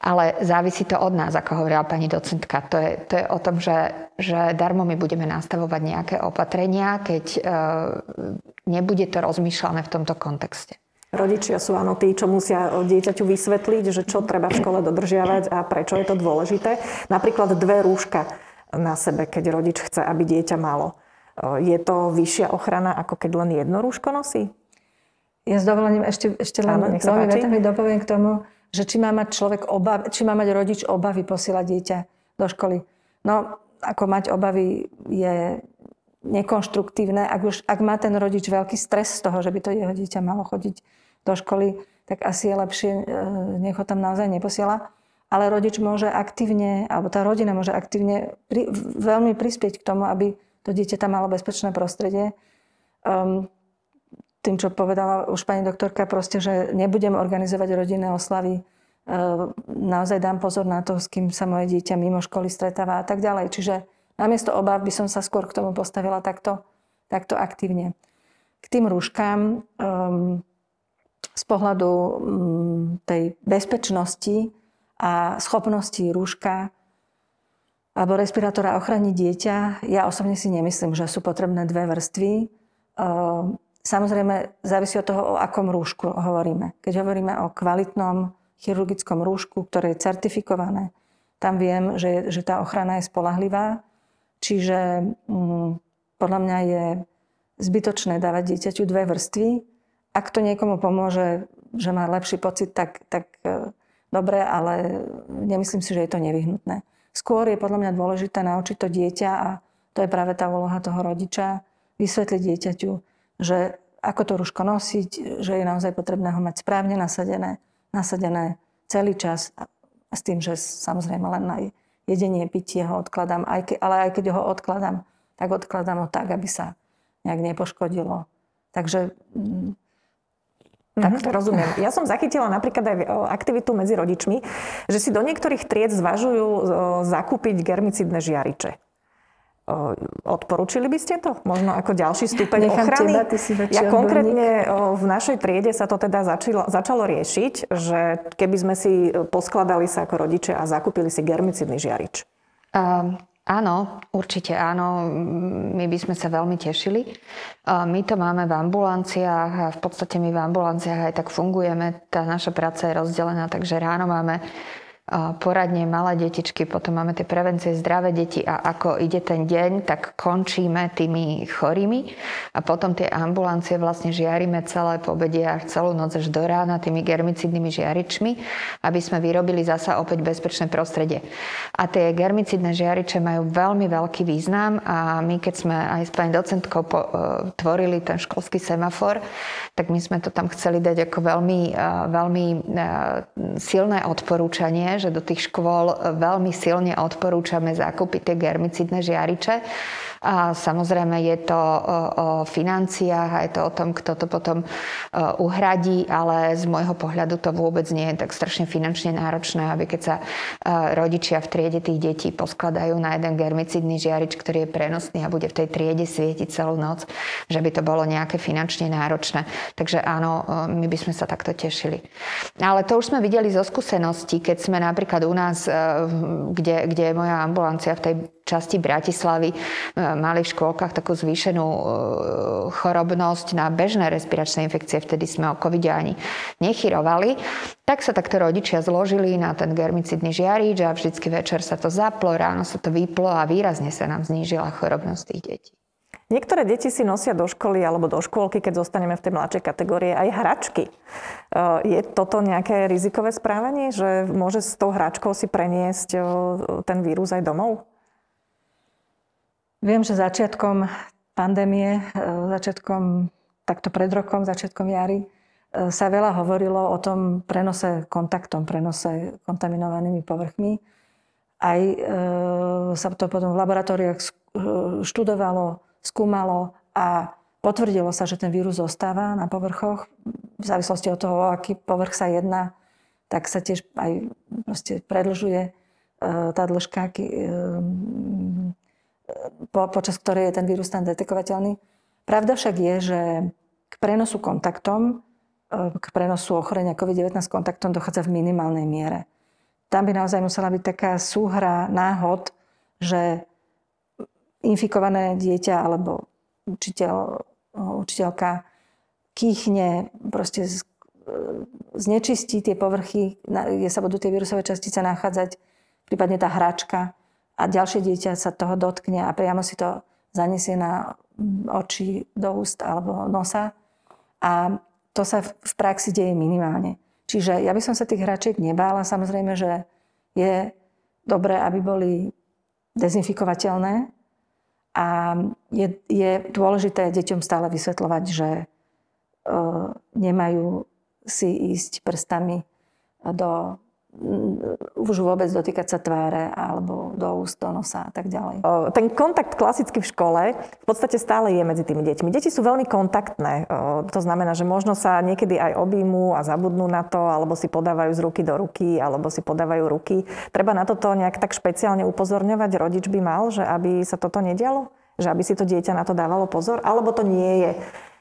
Ale závisí to od nás, ako hovorila pani docentka. To je, to je o tom, že, že darmo my budeme nastavovať nejaké opatrenia, keď e, nebude to rozmýšľané v tomto kontexte. Rodičia sú áno tí, čo musia dieťaťu vysvetliť, že čo treba v škole dodržiavať a prečo je to dôležité. Napríklad dve rúška na sebe, keď rodič chce, aby dieťa malo. E, je to vyššia ochrana, ako keď len jedno rúško nosí? Ja s dovolením ešte, ešte len veľmi vetami dopoviem k tomu, že či má mať človek obavy, či má mať rodič obavy posielať dieťa do školy. No, ako mať obavy je nekonštruktívne. Ak, už, ak má ten rodič veľký stres z toho, že by to jeho dieťa malo chodiť do školy, tak asi je lepšie, e, nech ho tam naozaj neposiela. Ale rodič môže aktívne, alebo tá rodina môže aktívne pri, veľmi prispieť k tomu, aby to dieťa tam malo bezpečné prostredie. Um, tým, čo povedala už pani doktorka, proste, že nebudem organizovať rodinné oslavy, e, naozaj dám pozor na to, s kým sa moje dieťa mimo školy stretáva a tak ďalej. Čiže namiesto obav by som sa skôr k tomu postavila takto, takto aktívne. K tým rúškám um, z pohľadu um, tej bezpečnosti a schopnosti rúška alebo respirátora ochraniť dieťa, ja osobne si nemyslím, že sú potrebné dve vrstvy. Um, Samozrejme, závisí od toho, o akom rúšku hovoríme. Keď hovoríme o kvalitnom chirurgickom rúšku, ktoré je certifikované, tam viem, že, že tá ochrana je spolahlivá. Čiže mm, podľa mňa je zbytočné dávať dieťaťu dve vrstvy. Ak to niekomu pomôže, že má lepší pocit, tak, tak e, dobre, ale nemyslím si, že je to nevyhnutné. Skôr je podľa mňa dôležité naučiť to dieťa a to je práve tá úloha toho rodiča, vysvetliť dieťaťu, že ako to rúško nosiť, že je naozaj potrebné ho mať správne nasadené, nasadené celý čas s tým, že samozrejme len na jedenie, pitie ho odkladám, aj ke, ale aj keď ho odkladám, tak odkladám ho tak, aby sa nejak nepoškodilo. Takže mm, tak to rozumiem. Ja som zachytila napríklad aj aktivitu medzi rodičmi, že si do niektorých tried zvažujú zakúpiť germicidné žiariče. Odporúčili by ste to? Možno ako ďalší stupeň Nechám ochrany? Teba, ty si ja konkrétne v našej triede sa to teda začalo, začalo riešiť, že keby sme si poskladali sa ako rodičia a zakúpili si germicidný žiarič. Um, áno, určite áno. My by sme sa veľmi tešili. Uh, my to máme v ambulanciách a v podstate my v ambulanciách aj tak fungujeme. Tá naša práca je rozdelená, takže ráno máme poradne malé detičky, potom máme tie prevencie zdravé deti a ako ide ten deň, tak končíme tými chorými a potom tie ambulancie vlastne žiarime celé pobedie až celú noc až do rána tými germicidnými žiaričmi, aby sme vyrobili zasa opäť bezpečné prostredie. A tie germicidné žiariče majú veľmi veľký význam a my keď sme aj s pani docentkou po, uh, tvorili ten školský semafor, tak my sme to tam chceli dať ako veľmi, uh, veľmi uh, silné odporúčanie, že do tých škôl veľmi silne odporúčame zakúpiť tie germicidné žiariče. A samozrejme je to o, financiách a je to o tom, kto to potom uhradí, ale z môjho pohľadu to vôbec nie je tak strašne finančne náročné, aby keď sa rodičia v triede tých detí poskladajú na jeden germicidný žiarič, ktorý je prenosný a bude v tej triede svietiť celú noc, že by to bolo nejaké finančne náročné. Takže áno, my by sme sa takto tešili. Ale to už sme videli zo skúseností, keď sme napríklad u nás, kde, kde je moja ambulancia v tej časti Bratislavy e, mali v škôlkach takú zvýšenú e, chorobnosť na bežné respiračné infekcie, vtedy sme o covid ani nechyrovali, tak sa takto rodičia zložili na ten germicidný žiarič a vždycky večer sa to zaplo, ráno sa to vyplo a výrazne sa nám znížila chorobnosť tých detí. Niektoré deti si nosia do školy alebo do škôlky, keď zostaneme v tej mladšej kategórie, aj hračky. E, je toto nejaké rizikové správanie, že môže s tou hračkou si preniesť ten vírus aj domov? Viem, že začiatkom pandémie, e, začiatkom, takto pred rokom, začiatkom jary, e, sa veľa hovorilo o tom prenose kontaktom, prenose kontaminovanými povrchmi. Aj e, sa to potom v laboratóriách študovalo, skúmalo a potvrdilo sa, že ten vírus zostáva na povrchoch. V závislosti od toho, o aký povrch sa jedná, tak sa tiež aj predlžuje tá dĺžka po, počas ktorej je ten vírus tam detekovateľný. Pravda však je, že k prenosu kontaktom, e, k prenosu ochorenia COVID-19 kontaktom dochádza v minimálnej miere. Tam by naozaj musela byť taká súhra náhod, že infikované dieťa alebo učiteľ, učiteľka kýchne, proste e, znečistí tie povrchy, kde sa budú tie vírusové častice nachádzať, prípadne tá hračka a ďalšie dieťa sa toho dotkne a priamo si to zaniesie na oči, do úst alebo nosa. A to sa v praxi deje minimálne. Čiže ja by som sa tých hračiek nebála. Samozrejme, že je dobré, aby boli dezinfikovateľné. A je, je dôležité deťom stále vysvetľovať, že e, nemajú si ísť prstami do už vôbec dotýkať sa tváre alebo do úst, do nosa a tak ďalej. Ten kontakt klasicky v škole v podstate stále je medzi tými deťmi. Deti sú veľmi kontaktné. To znamená, že možno sa niekedy aj objímu a zabudnú na to, alebo si podávajú z ruky do ruky, alebo si podávajú ruky. Treba na toto nejak tak špeciálne upozorňovať. Rodič by mal, že aby sa toto nedialo? Že aby si to dieťa na to dávalo pozor? Alebo to nie je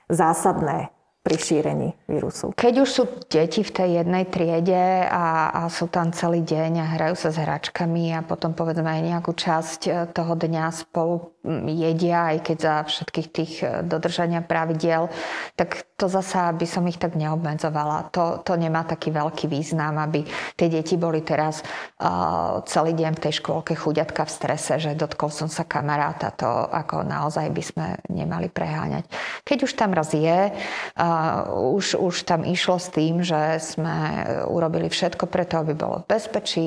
zásadné? Pri šírení vírusu. Keď už sú deti v tej jednej triede a, a sú tam celý deň a hrajú sa s hračkami a potom povedzme aj nejakú časť e, toho dňa spolu jedia, aj keď za všetkých tých e, dodržania pravidiel, tak to zasa by som ich tak neobmedzovala. To, to nemá taký veľký význam, aby tie deti boli teraz uh, celý deň v tej škôlke chuďatka v strese, že dotkol som sa kamaráta. To ako naozaj by sme nemali preháňať. Keď už tam raz je, uh, už, už tam išlo s tým, že sme urobili všetko preto, aby bolo v bezpečí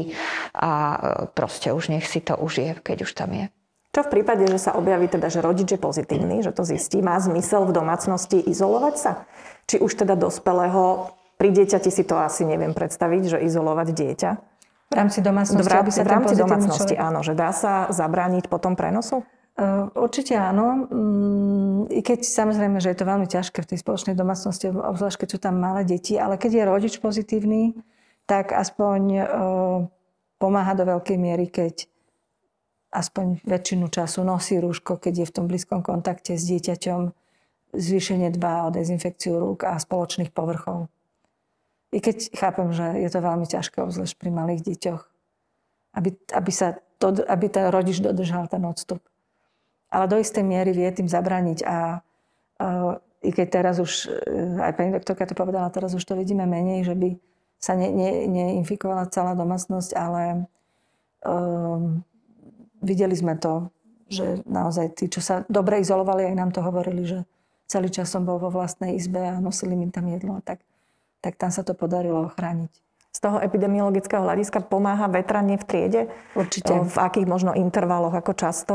a proste už nech si to užije, keď už tam je. Čo v prípade, že sa objaví teda, že rodič je pozitívny, že to zistí, má zmysel v domácnosti izolovať sa? Či už teda dospelého, pri dieťati si to asi neviem predstaviť, že izolovať dieťa? V rámci domácnosti, v, rámci, v rámci domácnosti, človek... áno, že dá sa zabrániť potom prenosu? Určite áno. Mm, I keď samozrejme, že je to veľmi ťažké v tej spoločnej domácnosti, obzvlášť keď sú tam malé deti, ale keď je rodič pozitívny, tak aspoň pomáha do veľkej miery, keď aspoň väčšinu času nosí rúško, keď je v tom blízkom kontakte s dieťaťom, zvýšenie dbá o dezinfekciu rúk a spoločných povrchov. I keď chápem, že je to veľmi ťažké, obzvlášť pri malých deťoch, aby, aby, sa to, aby ten rodič dodržal ten odstup ale do istej miery vie tým zabraniť a i keď teraz už, e, aj pani doktorka to povedala, teraz už to vidíme menej, že by sa ne, ne, neinfikovala celá domácnosť, ale um, videli sme to, že naozaj tí, čo sa dobre izolovali, aj nám to hovorili, že celý čas som bol vo vlastnej izbe a nosili mi tam jedlo, tak, tak tam sa to podarilo ochrániť. Z toho epidemiologického hľadiska pomáha vetranie v triede? Určite. V akých možno intervaloch, ako často?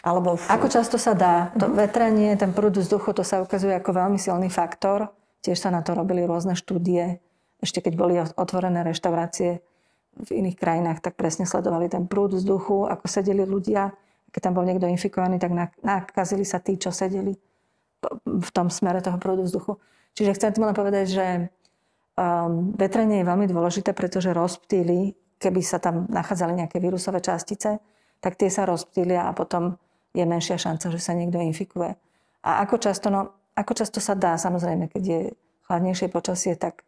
Alebo v... Ako často sa dá. To vetranie, ten prúd vzduchu, to sa ukazuje ako veľmi silný faktor. Tiež sa na to robili rôzne štúdie. Ešte keď boli otvorené reštaurácie, v iných krajinách, tak presne sledovali ten prúd vzduchu, ako sedeli ľudia. Keď tam bol niekto infikovaný, tak nakazili sa tí, čo sedeli v tom smere toho prúdu vzduchu. Čiže chcem tým len povedať, že um, vetrenie je veľmi dôležité, pretože rozptýli, keby sa tam nachádzali nejaké vírusové častice, tak tie sa rozptýlia a potom je menšia šanca, že sa niekto infikuje. A ako často, no, ako často sa dá, samozrejme, keď je chladnejšie počasie, tak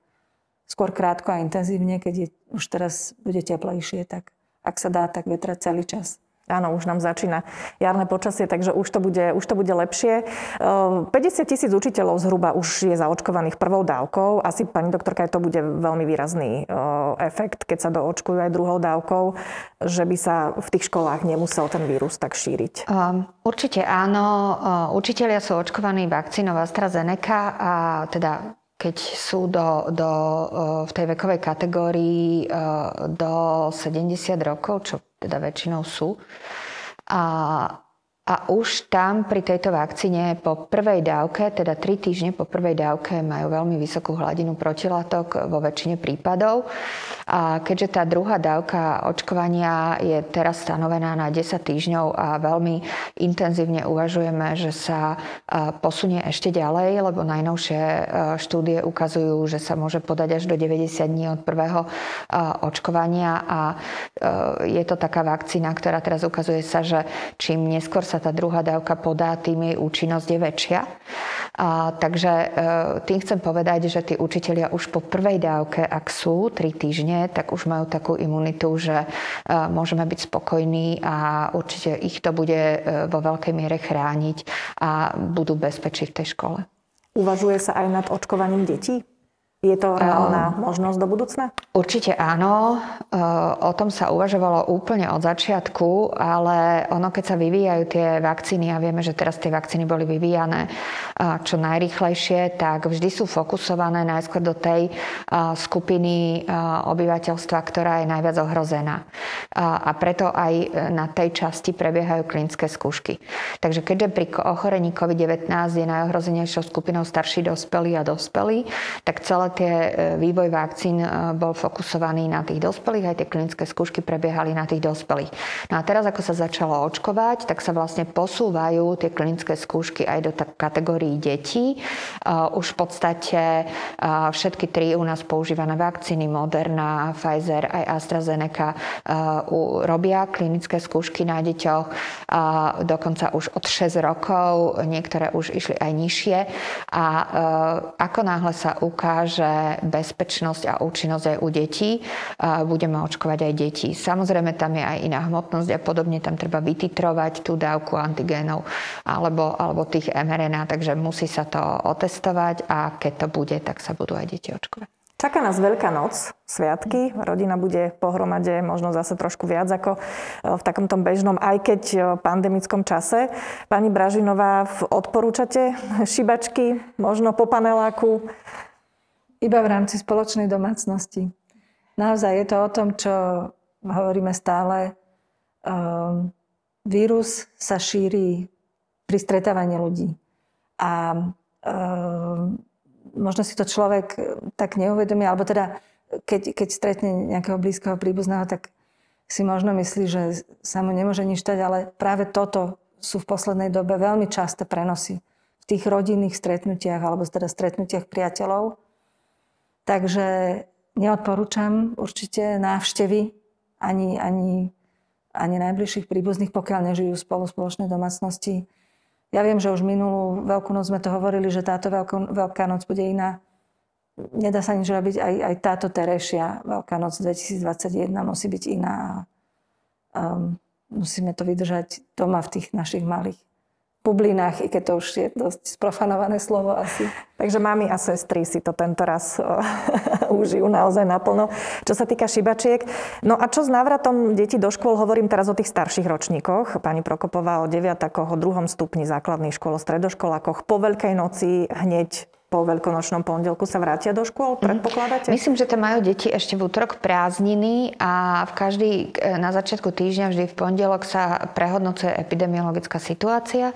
skôr krátko a intenzívne, keď je, už teraz bude teplejšie, tak ak sa dá, tak vetrať celý čas. Áno, už nám začína jarné počasie, takže už to bude, už to bude lepšie. 50 ehm, tisíc učiteľov zhruba už je zaočkovaných prvou dávkou. Asi, pani doktorka, to bude veľmi výrazný ehm, efekt, keď sa doočkujú aj druhou dávkou, že by sa v tých školách nemusel ten vírus tak šíriť. Um, určite áno. Učitelia sú očkovaní vakcínou AstraZeneca a teda keď sú do, do, v tej vekovej kategórii do 70 rokov, čo teda väčšinou sú. A a už tam pri tejto vakcíne po prvej dávke, teda 3 týždne po prvej dávke majú veľmi vysokú hladinu protilátok vo väčšine prípadov. A keďže tá druhá dávka očkovania je teraz stanovená na 10 týždňov a veľmi intenzívne uvažujeme, že sa posunie ešte ďalej, lebo najnovšie štúdie ukazujú, že sa môže podať až do 90 dní od prvého očkovania a je to taká vakcína, ktorá teraz ukazuje sa, že čím neskôr sa sa tá druhá dávka podá, tým jej účinnosť je väčšia. A, takže e, tým chcem povedať, že tí učitelia už po prvej dávke, ak sú 3 týždne, tak už majú takú imunitu, že e, môžeme byť spokojní a určite ich to bude e, vo veľkej miere chrániť a budú bezpečí v tej škole. Uvažuje sa aj nad očkovaním detí? Je to reálna uh, možnosť do budúcna? Určite áno. Uh, o tom sa uvažovalo úplne od začiatku, ale ono, keď sa vyvíjajú tie vakcíny a vieme, že teraz tie vakcíny boli vyvíjané uh, čo najrychlejšie, tak vždy sú fokusované najskôr do tej skupiny obyvateľstva, ktorá je najviac ohrozená. A preto aj na tej časti prebiehajú klinické skúšky. Takže keďže pri ochorení COVID-19 je najohrozenejšou skupinou starší dospelí a dospelí, tak celé tie e, vývoj vakcín e, bol fokusovaný na tých dospelých, aj tie klinické skúšky prebiehali na tých dospelých. No a teraz, ako sa začalo očkovať, tak sa vlastne posúvajú tie klinické skúšky aj do kategórií detí. E, už v podstate všetky tri u nás používané vakcíny, Moderna, Pfizer aj AstraZeneca, robia klinické skúšky na deťoch, dokonca už od 6 rokov, niektoré už išli aj nižšie. A ako náhle sa ukáže, že bezpečnosť a účinnosť aj u detí. Budeme očkovať aj deti. Samozrejme, tam je aj iná hmotnosť a podobne. Tam treba vytitrovať tú dávku antigénov alebo, alebo tých mRNA, takže musí sa to otestovať a keď to bude, tak sa budú aj deti očkovať. Čaká nás Veľká noc, sviatky. Rodina bude pohromade možno zase trošku viac ako e, v takomto bežnom, aj keď e, pandemickom čase. Pani Bražinová, odporúčate šibačky, možno po paneláku? Iba v rámci spoločnej domácnosti. Naozaj je to o tom, čo hovoríme stále. Um, vírus sa šíri pri stretávaní ľudí. A um, možno si to človek tak neuvedomí, alebo teda keď, keď stretne nejakého blízkeho príbuzného, tak si možno myslí, že sa mu nemôže nič stať, ale práve toto sú v poslednej dobe veľmi časté prenosy v tých rodinných stretnutiach alebo teda stretnutiach priateľov. Takže neodporúčam určite návštevy ani, ani, ani najbližších príbuzných, pokiaľ nežijú spolu spoločnej domácnosti. Ja viem, že už minulú Veľkú noc sme to hovorili, že táto veľko, Veľká noc bude iná. Nedá sa nič robiť, aj, aj táto terejšia Veľká noc 2021 musí byť iná. Um, musíme to vydržať doma v tých našich malých bublinách, i keď to už je dosť sprofanované slovo asi. Takže mami a sestry si to tento raz užijú naozaj naplno. Čo sa týka šibačiek. No a čo s návratom detí do škôl? Hovorím teraz o tých starších ročníkoch. Pani Prokopová o deviatakoch, o druhom stupni základných škôl, o stredoškolákoch. Po Veľkej noci hneď po veľkonočnom pondelku sa vrátia do škôl, mhm. predpokladáte? Myslím, že tam majú deti ešte v útorok prázdniny a v každý, e, na začiatku týždňa vždy v pondelok sa prehodnocuje epidemiologická situácia.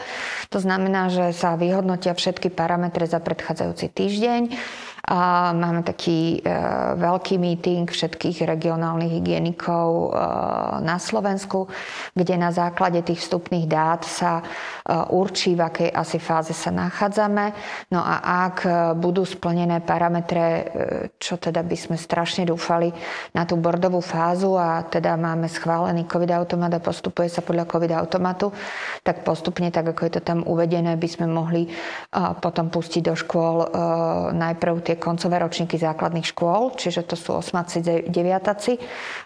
To znamená, že sa vyhodnotia všetky parametre za predchádzajúci týždeň Máme taký veľký meeting všetkých regionálnych hygienikov na Slovensku, kde na základe tých vstupných dát sa určí, v akej asi fáze sa nachádzame. No a ak budú splnené parametre, čo teda by sme strašne dúfali na tú bordovú fázu a teda máme schválený COVID automat a postupuje sa podľa COVID automatu, tak postupne, tak ako je to tam uvedené, by sme mohli potom pustiť do škôl najprv tie koncové ročníky základných škôl, čiže to sú osmáci, deviataci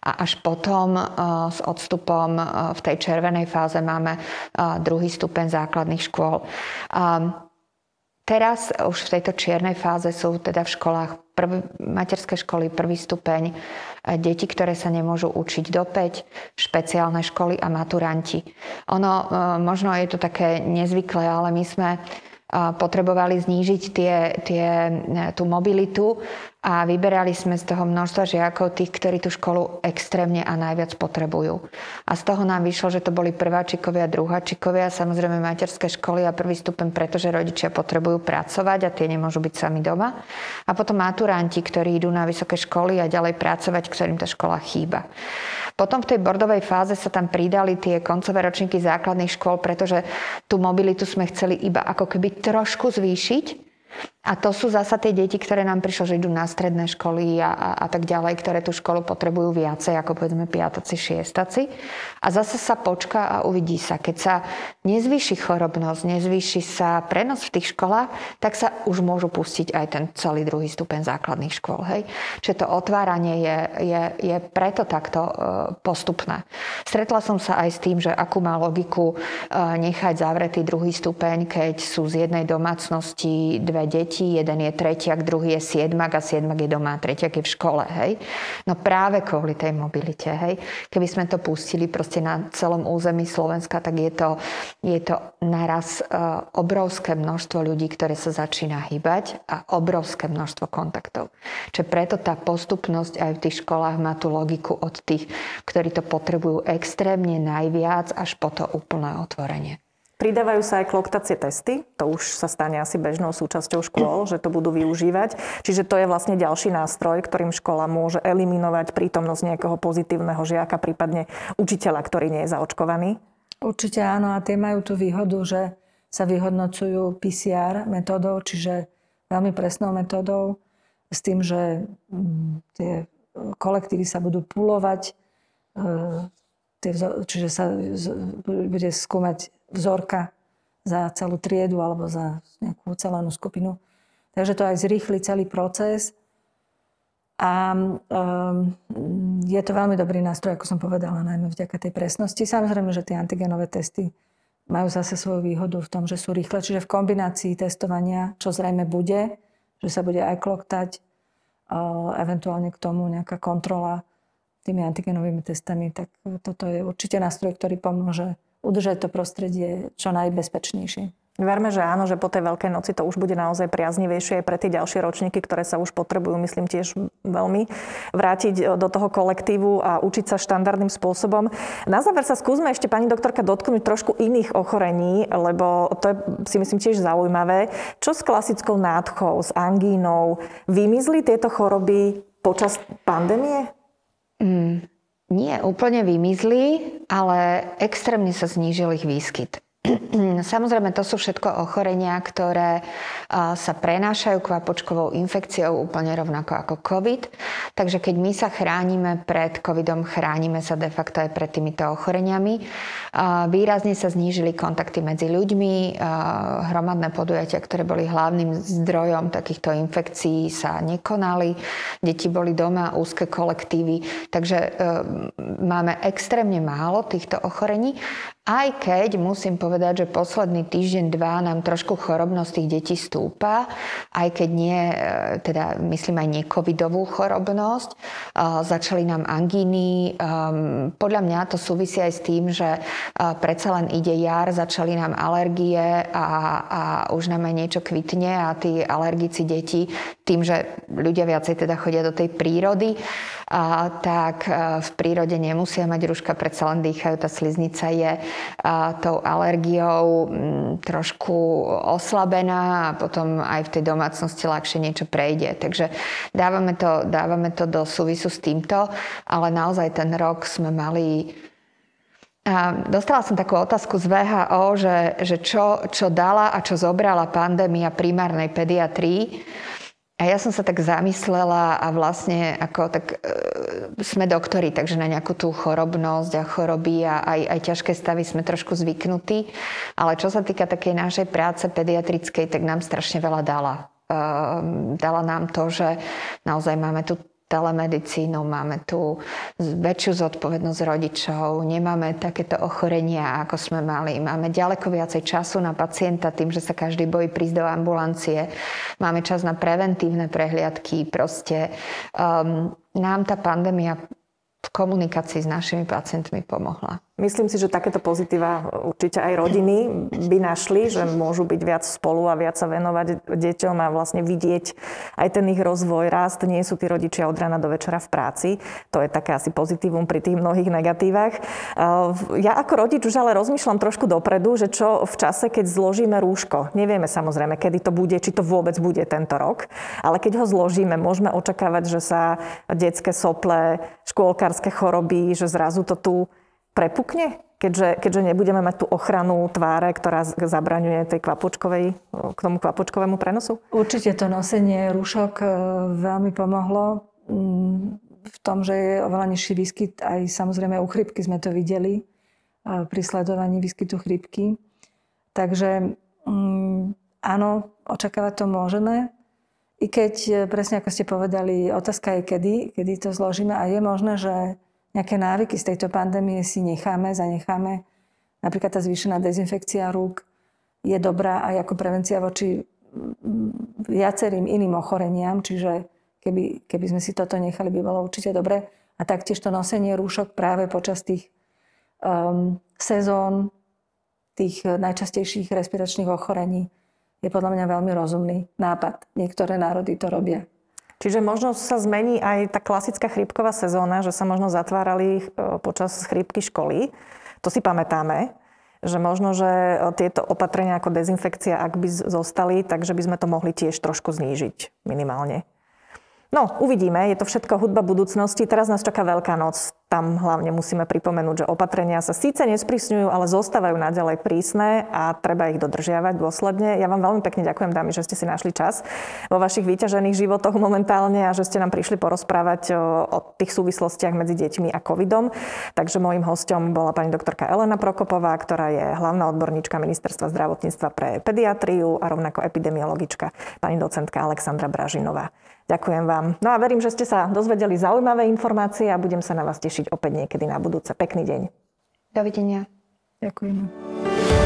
a až potom s odstupom v tej červenej fáze máme druhý stupeň základných škôl. Teraz už v tejto čiernej fáze sú teda v školách prv, materské školy, prvý stupeň, deti, ktoré sa nemôžu učiť do 5, špeciálne školy a maturanti. Ono, možno je to také nezvyklé, ale my sme potrebovali znížiť tie, tie, tú mobilitu a vyberali sme z toho množstva žiakov tých, ktorí tú školu extrémne a najviac potrebujú. A z toho nám vyšlo, že to boli prváčikovia, druháčikovia, samozrejme materské školy a prvý stupeň, pretože rodičia potrebujú pracovať a tie nemôžu byť sami doma. A potom maturanti, ktorí idú na vysoké školy a ďalej pracovať, ktorým tá škola chýba. Potom v tej bordovej fáze sa tam pridali tie koncové ročníky základných škôl, pretože tú mobilitu sme chceli iba ako keby trošku zvýšiť a to sú zasa tie deti, ktoré nám prišlo, že idú na stredné školy a, a, a tak ďalej, ktoré tú školu potrebujú viacej, ako povedzme piataci, šiestaci. A zase sa počká a uvidí sa. Keď sa nezvýši chorobnosť, nezvýši sa prenos v tých školách, tak sa už môžu pustiť aj ten celý druhý stupeň základných škôl. Hej? Čiže to otváranie je, je, je preto takto e, postupné. Stretla som sa aj s tým, že akú má logiku e, nechať zavretý druhý stupeň, keď sú z jednej domácnosti dve deti detí, jeden je tretiak, druhý je siedmak a siedmak je doma, tretiak je v škole, hej. No práve kvôli tej mobilite, hej. Keby sme to pustili proste na celom území Slovenska, tak je to, je to naraz uh, obrovské množstvo ľudí, ktoré sa začína hýbať a obrovské množstvo kontaktov. Čiže preto tá postupnosť aj v tých školách má tú logiku od tých, ktorí to potrebujú extrémne najviac až po to úplné otvorenie. Pridávajú sa aj kloktacie testy, to už sa stane asi bežnou súčasťou škôl, že to budú využívať. Čiže to je vlastne ďalší nástroj, ktorým škola môže eliminovať prítomnosť nejakého pozitívneho žiaka, prípadne učiteľa, ktorý nie je zaočkovaný. Určite áno a tie majú tú výhodu, že sa vyhodnocujú PCR metódou, čiže veľmi presnou metódou, s tým, že mm, tie kolektívy sa budú pulovať, e, čiže sa bude skúmať vzorka za celú triedu alebo za nejakú celenú skupinu. Takže to aj zrýchli celý proces. A um, je to veľmi dobrý nástroj, ako som povedala, najmä vďaka tej presnosti. Samozrejme, že tie antigenové testy majú zase svoju výhodu v tom, že sú rýchle. Čiže v kombinácii testovania, čo zrejme bude, že sa bude aj kloktať, uh, eventuálne k tomu nejaká kontrola tými antigenovými testami, tak toto je určite nástroj, ktorý pomôže udržať to prostredie čo najbezpečnejšie. Verme, že áno, že po tej Veľkej noci to už bude naozaj priaznivejšie aj pre tie ďalšie ročníky, ktoré sa už potrebujú, myslím, tiež veľmi vrátiť do toho kolektívu a učiť sa štandardným spôsobom. Na záver sa skúsme ešte, pani doktorka, dotknúť trošku iných ochorení, lebo to je si myslím tiež zaujímavé. Čo s klasickou nádchou, s angínou? Vymizli tieto choroby počas pandémie? Mm, nie úplne vymizli, ale extrémne sa znížil ich výskyt. Samozrejme, to sú všetko ochorenia, ktoré sa prenášajú kvapočkovou infekciou úplne rovnako ako COVID. Takže keď my sa chránime pred COVIDom, chránime sa de facto aj pred týmito ochoreniami. Výrazne sa znížili kontakty medzi ľuďmi, hromadné podujatia, ktoré boli hlavným zdrojom takýchto infekcií, sa nekonali. Deti boli doma, úzke kolektívy. Takže e, máme extrémne málo týchto ochorení aj keď musím povedať, že posledný týždeň, dva nám trošku chorobnosť tých detí stúpa, aj keď nie, e, teda myslím aj necovidovú chorobnosť. E, začali nám angíny. Ehm, podľa mňa to súvisí aj s tým, že e, predsa len ide jar, začali nám alergie a, a už nám aj niečo kvitne a tí alergici deti, tým, že ľudia viacej teda chodia do tej prírody, a, tak v prírode nemusia mať ruška, predsa len dýchajú, tá sliznica je tou alergiou trošku oslabená a potom aj v tej domácnosti ľahšie niečo prejde. Takže dávame to, dávame to do súvisu s týmto, ale naozaj ten rok sme mali a dostala som takú otázku z VHO, že, že čo, čo dala a čo zobrala pandémia primárnej pediatrii. A ja som sa tak zamyslela a vlastne ako tak e, sme doktori, takže na nejakú tú chorobnosť a choroby a aj, aj ťažké stavy sme trošku zvyknutí. Ale čo sa týka takej našej práce pediatrickej, tak nám strašne veľa dala. E, dala nám to, že naozaj máme tu telemedicínou, máme tu väčšiu zodpovednosť rodičov, nemáme takéto ochorenia, ako sme mali. Máme ďaleko viacej času na pacienta tým, že sa každý bojí prísť do ambulancie. Máme čas na preventívne prehliadky. Proste um, nám tá pandémia v komunikácii s našimi pacientmi pomohla. Myslím si, že takéto pozitíva určite aj rodiny by našli, že môžu byť viac spolu a viac sa venovať deťom a vlastne vidieť aj ten ich rozvoj, rast. Nie sú tí rodičia od rána do večera v práci. To je také asi pozitívum pri tých mnohých negatívach. Ja ako rodič už ale rozmýšľam trošku dopredu, že čo v čase, keď zložíme rúško. Nevieme samozrejme, kedy to bude, či to vôbec bude tento rok, ale keď ho zložíme, môžeme očakávať, že sa detské sople, škôlkárske choroby, že zrazu to tu prepukne, keďže, keďže nebudeme mať tú ochranu tváre, ktorá zabraňuje tej kvapočkovej, k tomu kvapočkovému prenosu? Určite to nosenie rúšok e, veľmi pomohlo mm, v tom, že je oveľa nižší výskyt. Aj samozrejme u chrypky sme to videli e, pri sledovaní výskytu chrypky. Takže mm, áno, očakávať to môžeme. I keď, e, presne ako ste povedali, otázka je kedy, kedy to zložíme a je možné, že nejaké návyky z tejto pandémie si necháme, zanecháme. Napríklad tá zvýšená dezinfekcia rúk je dobrá aj ako prevencia voči mm, viacerým iným ochoreniam, čiže keby, keby sme si toto nechali, by bolo určite dobre. A taktiež to nosenie rúšok práve počas tých um, sezón, tých najčastejších respiračných ochorení je podľa mňa veľmi rozumný nápad. Niektoré národy to robia. Čiže možno sa zmení aj tá klasická chrípková sezóna, že sa možno zatvárali e, počas chrípky školy. To si pamätáme, že možno, že e, tieto opatrenia ako dezinfekcia, ak by zostali, takže by sme to mohli tiež trošku znížiť minimálne. No, uvidíme, je to všetko hudba budúcnosti. Teraz nás čaká Veľká noc. Tam hlavne musíme pripomenúť, že opatrenia sa síce nesprísňujú, ale zostávajú naďalej prísne a treba ich dodržiavať dôsledne. Ja vám veľmi pekne ďakujem, dámy, že ste si našli čas vo vašich vyťažených životoch momentálne a že ste nám prišli porozprávať o, tých súvislostiach medzi deťmi a covidom. Takže môjim hostom bola pani doktorka Elena Prokopová, ktorá je hlavná odborníčka Ministerstva zdravotníctva pre pediatriu a rovnako epidemiologička pani docentka Alexandra Bražinová. Ďakujem vám. No a verím, že ste sa dozvedeli zaujímavé informácie a budem sa na vás tešiť opäť niekedy na budúce. Pekný deň. Dovidenia. Ďakujem.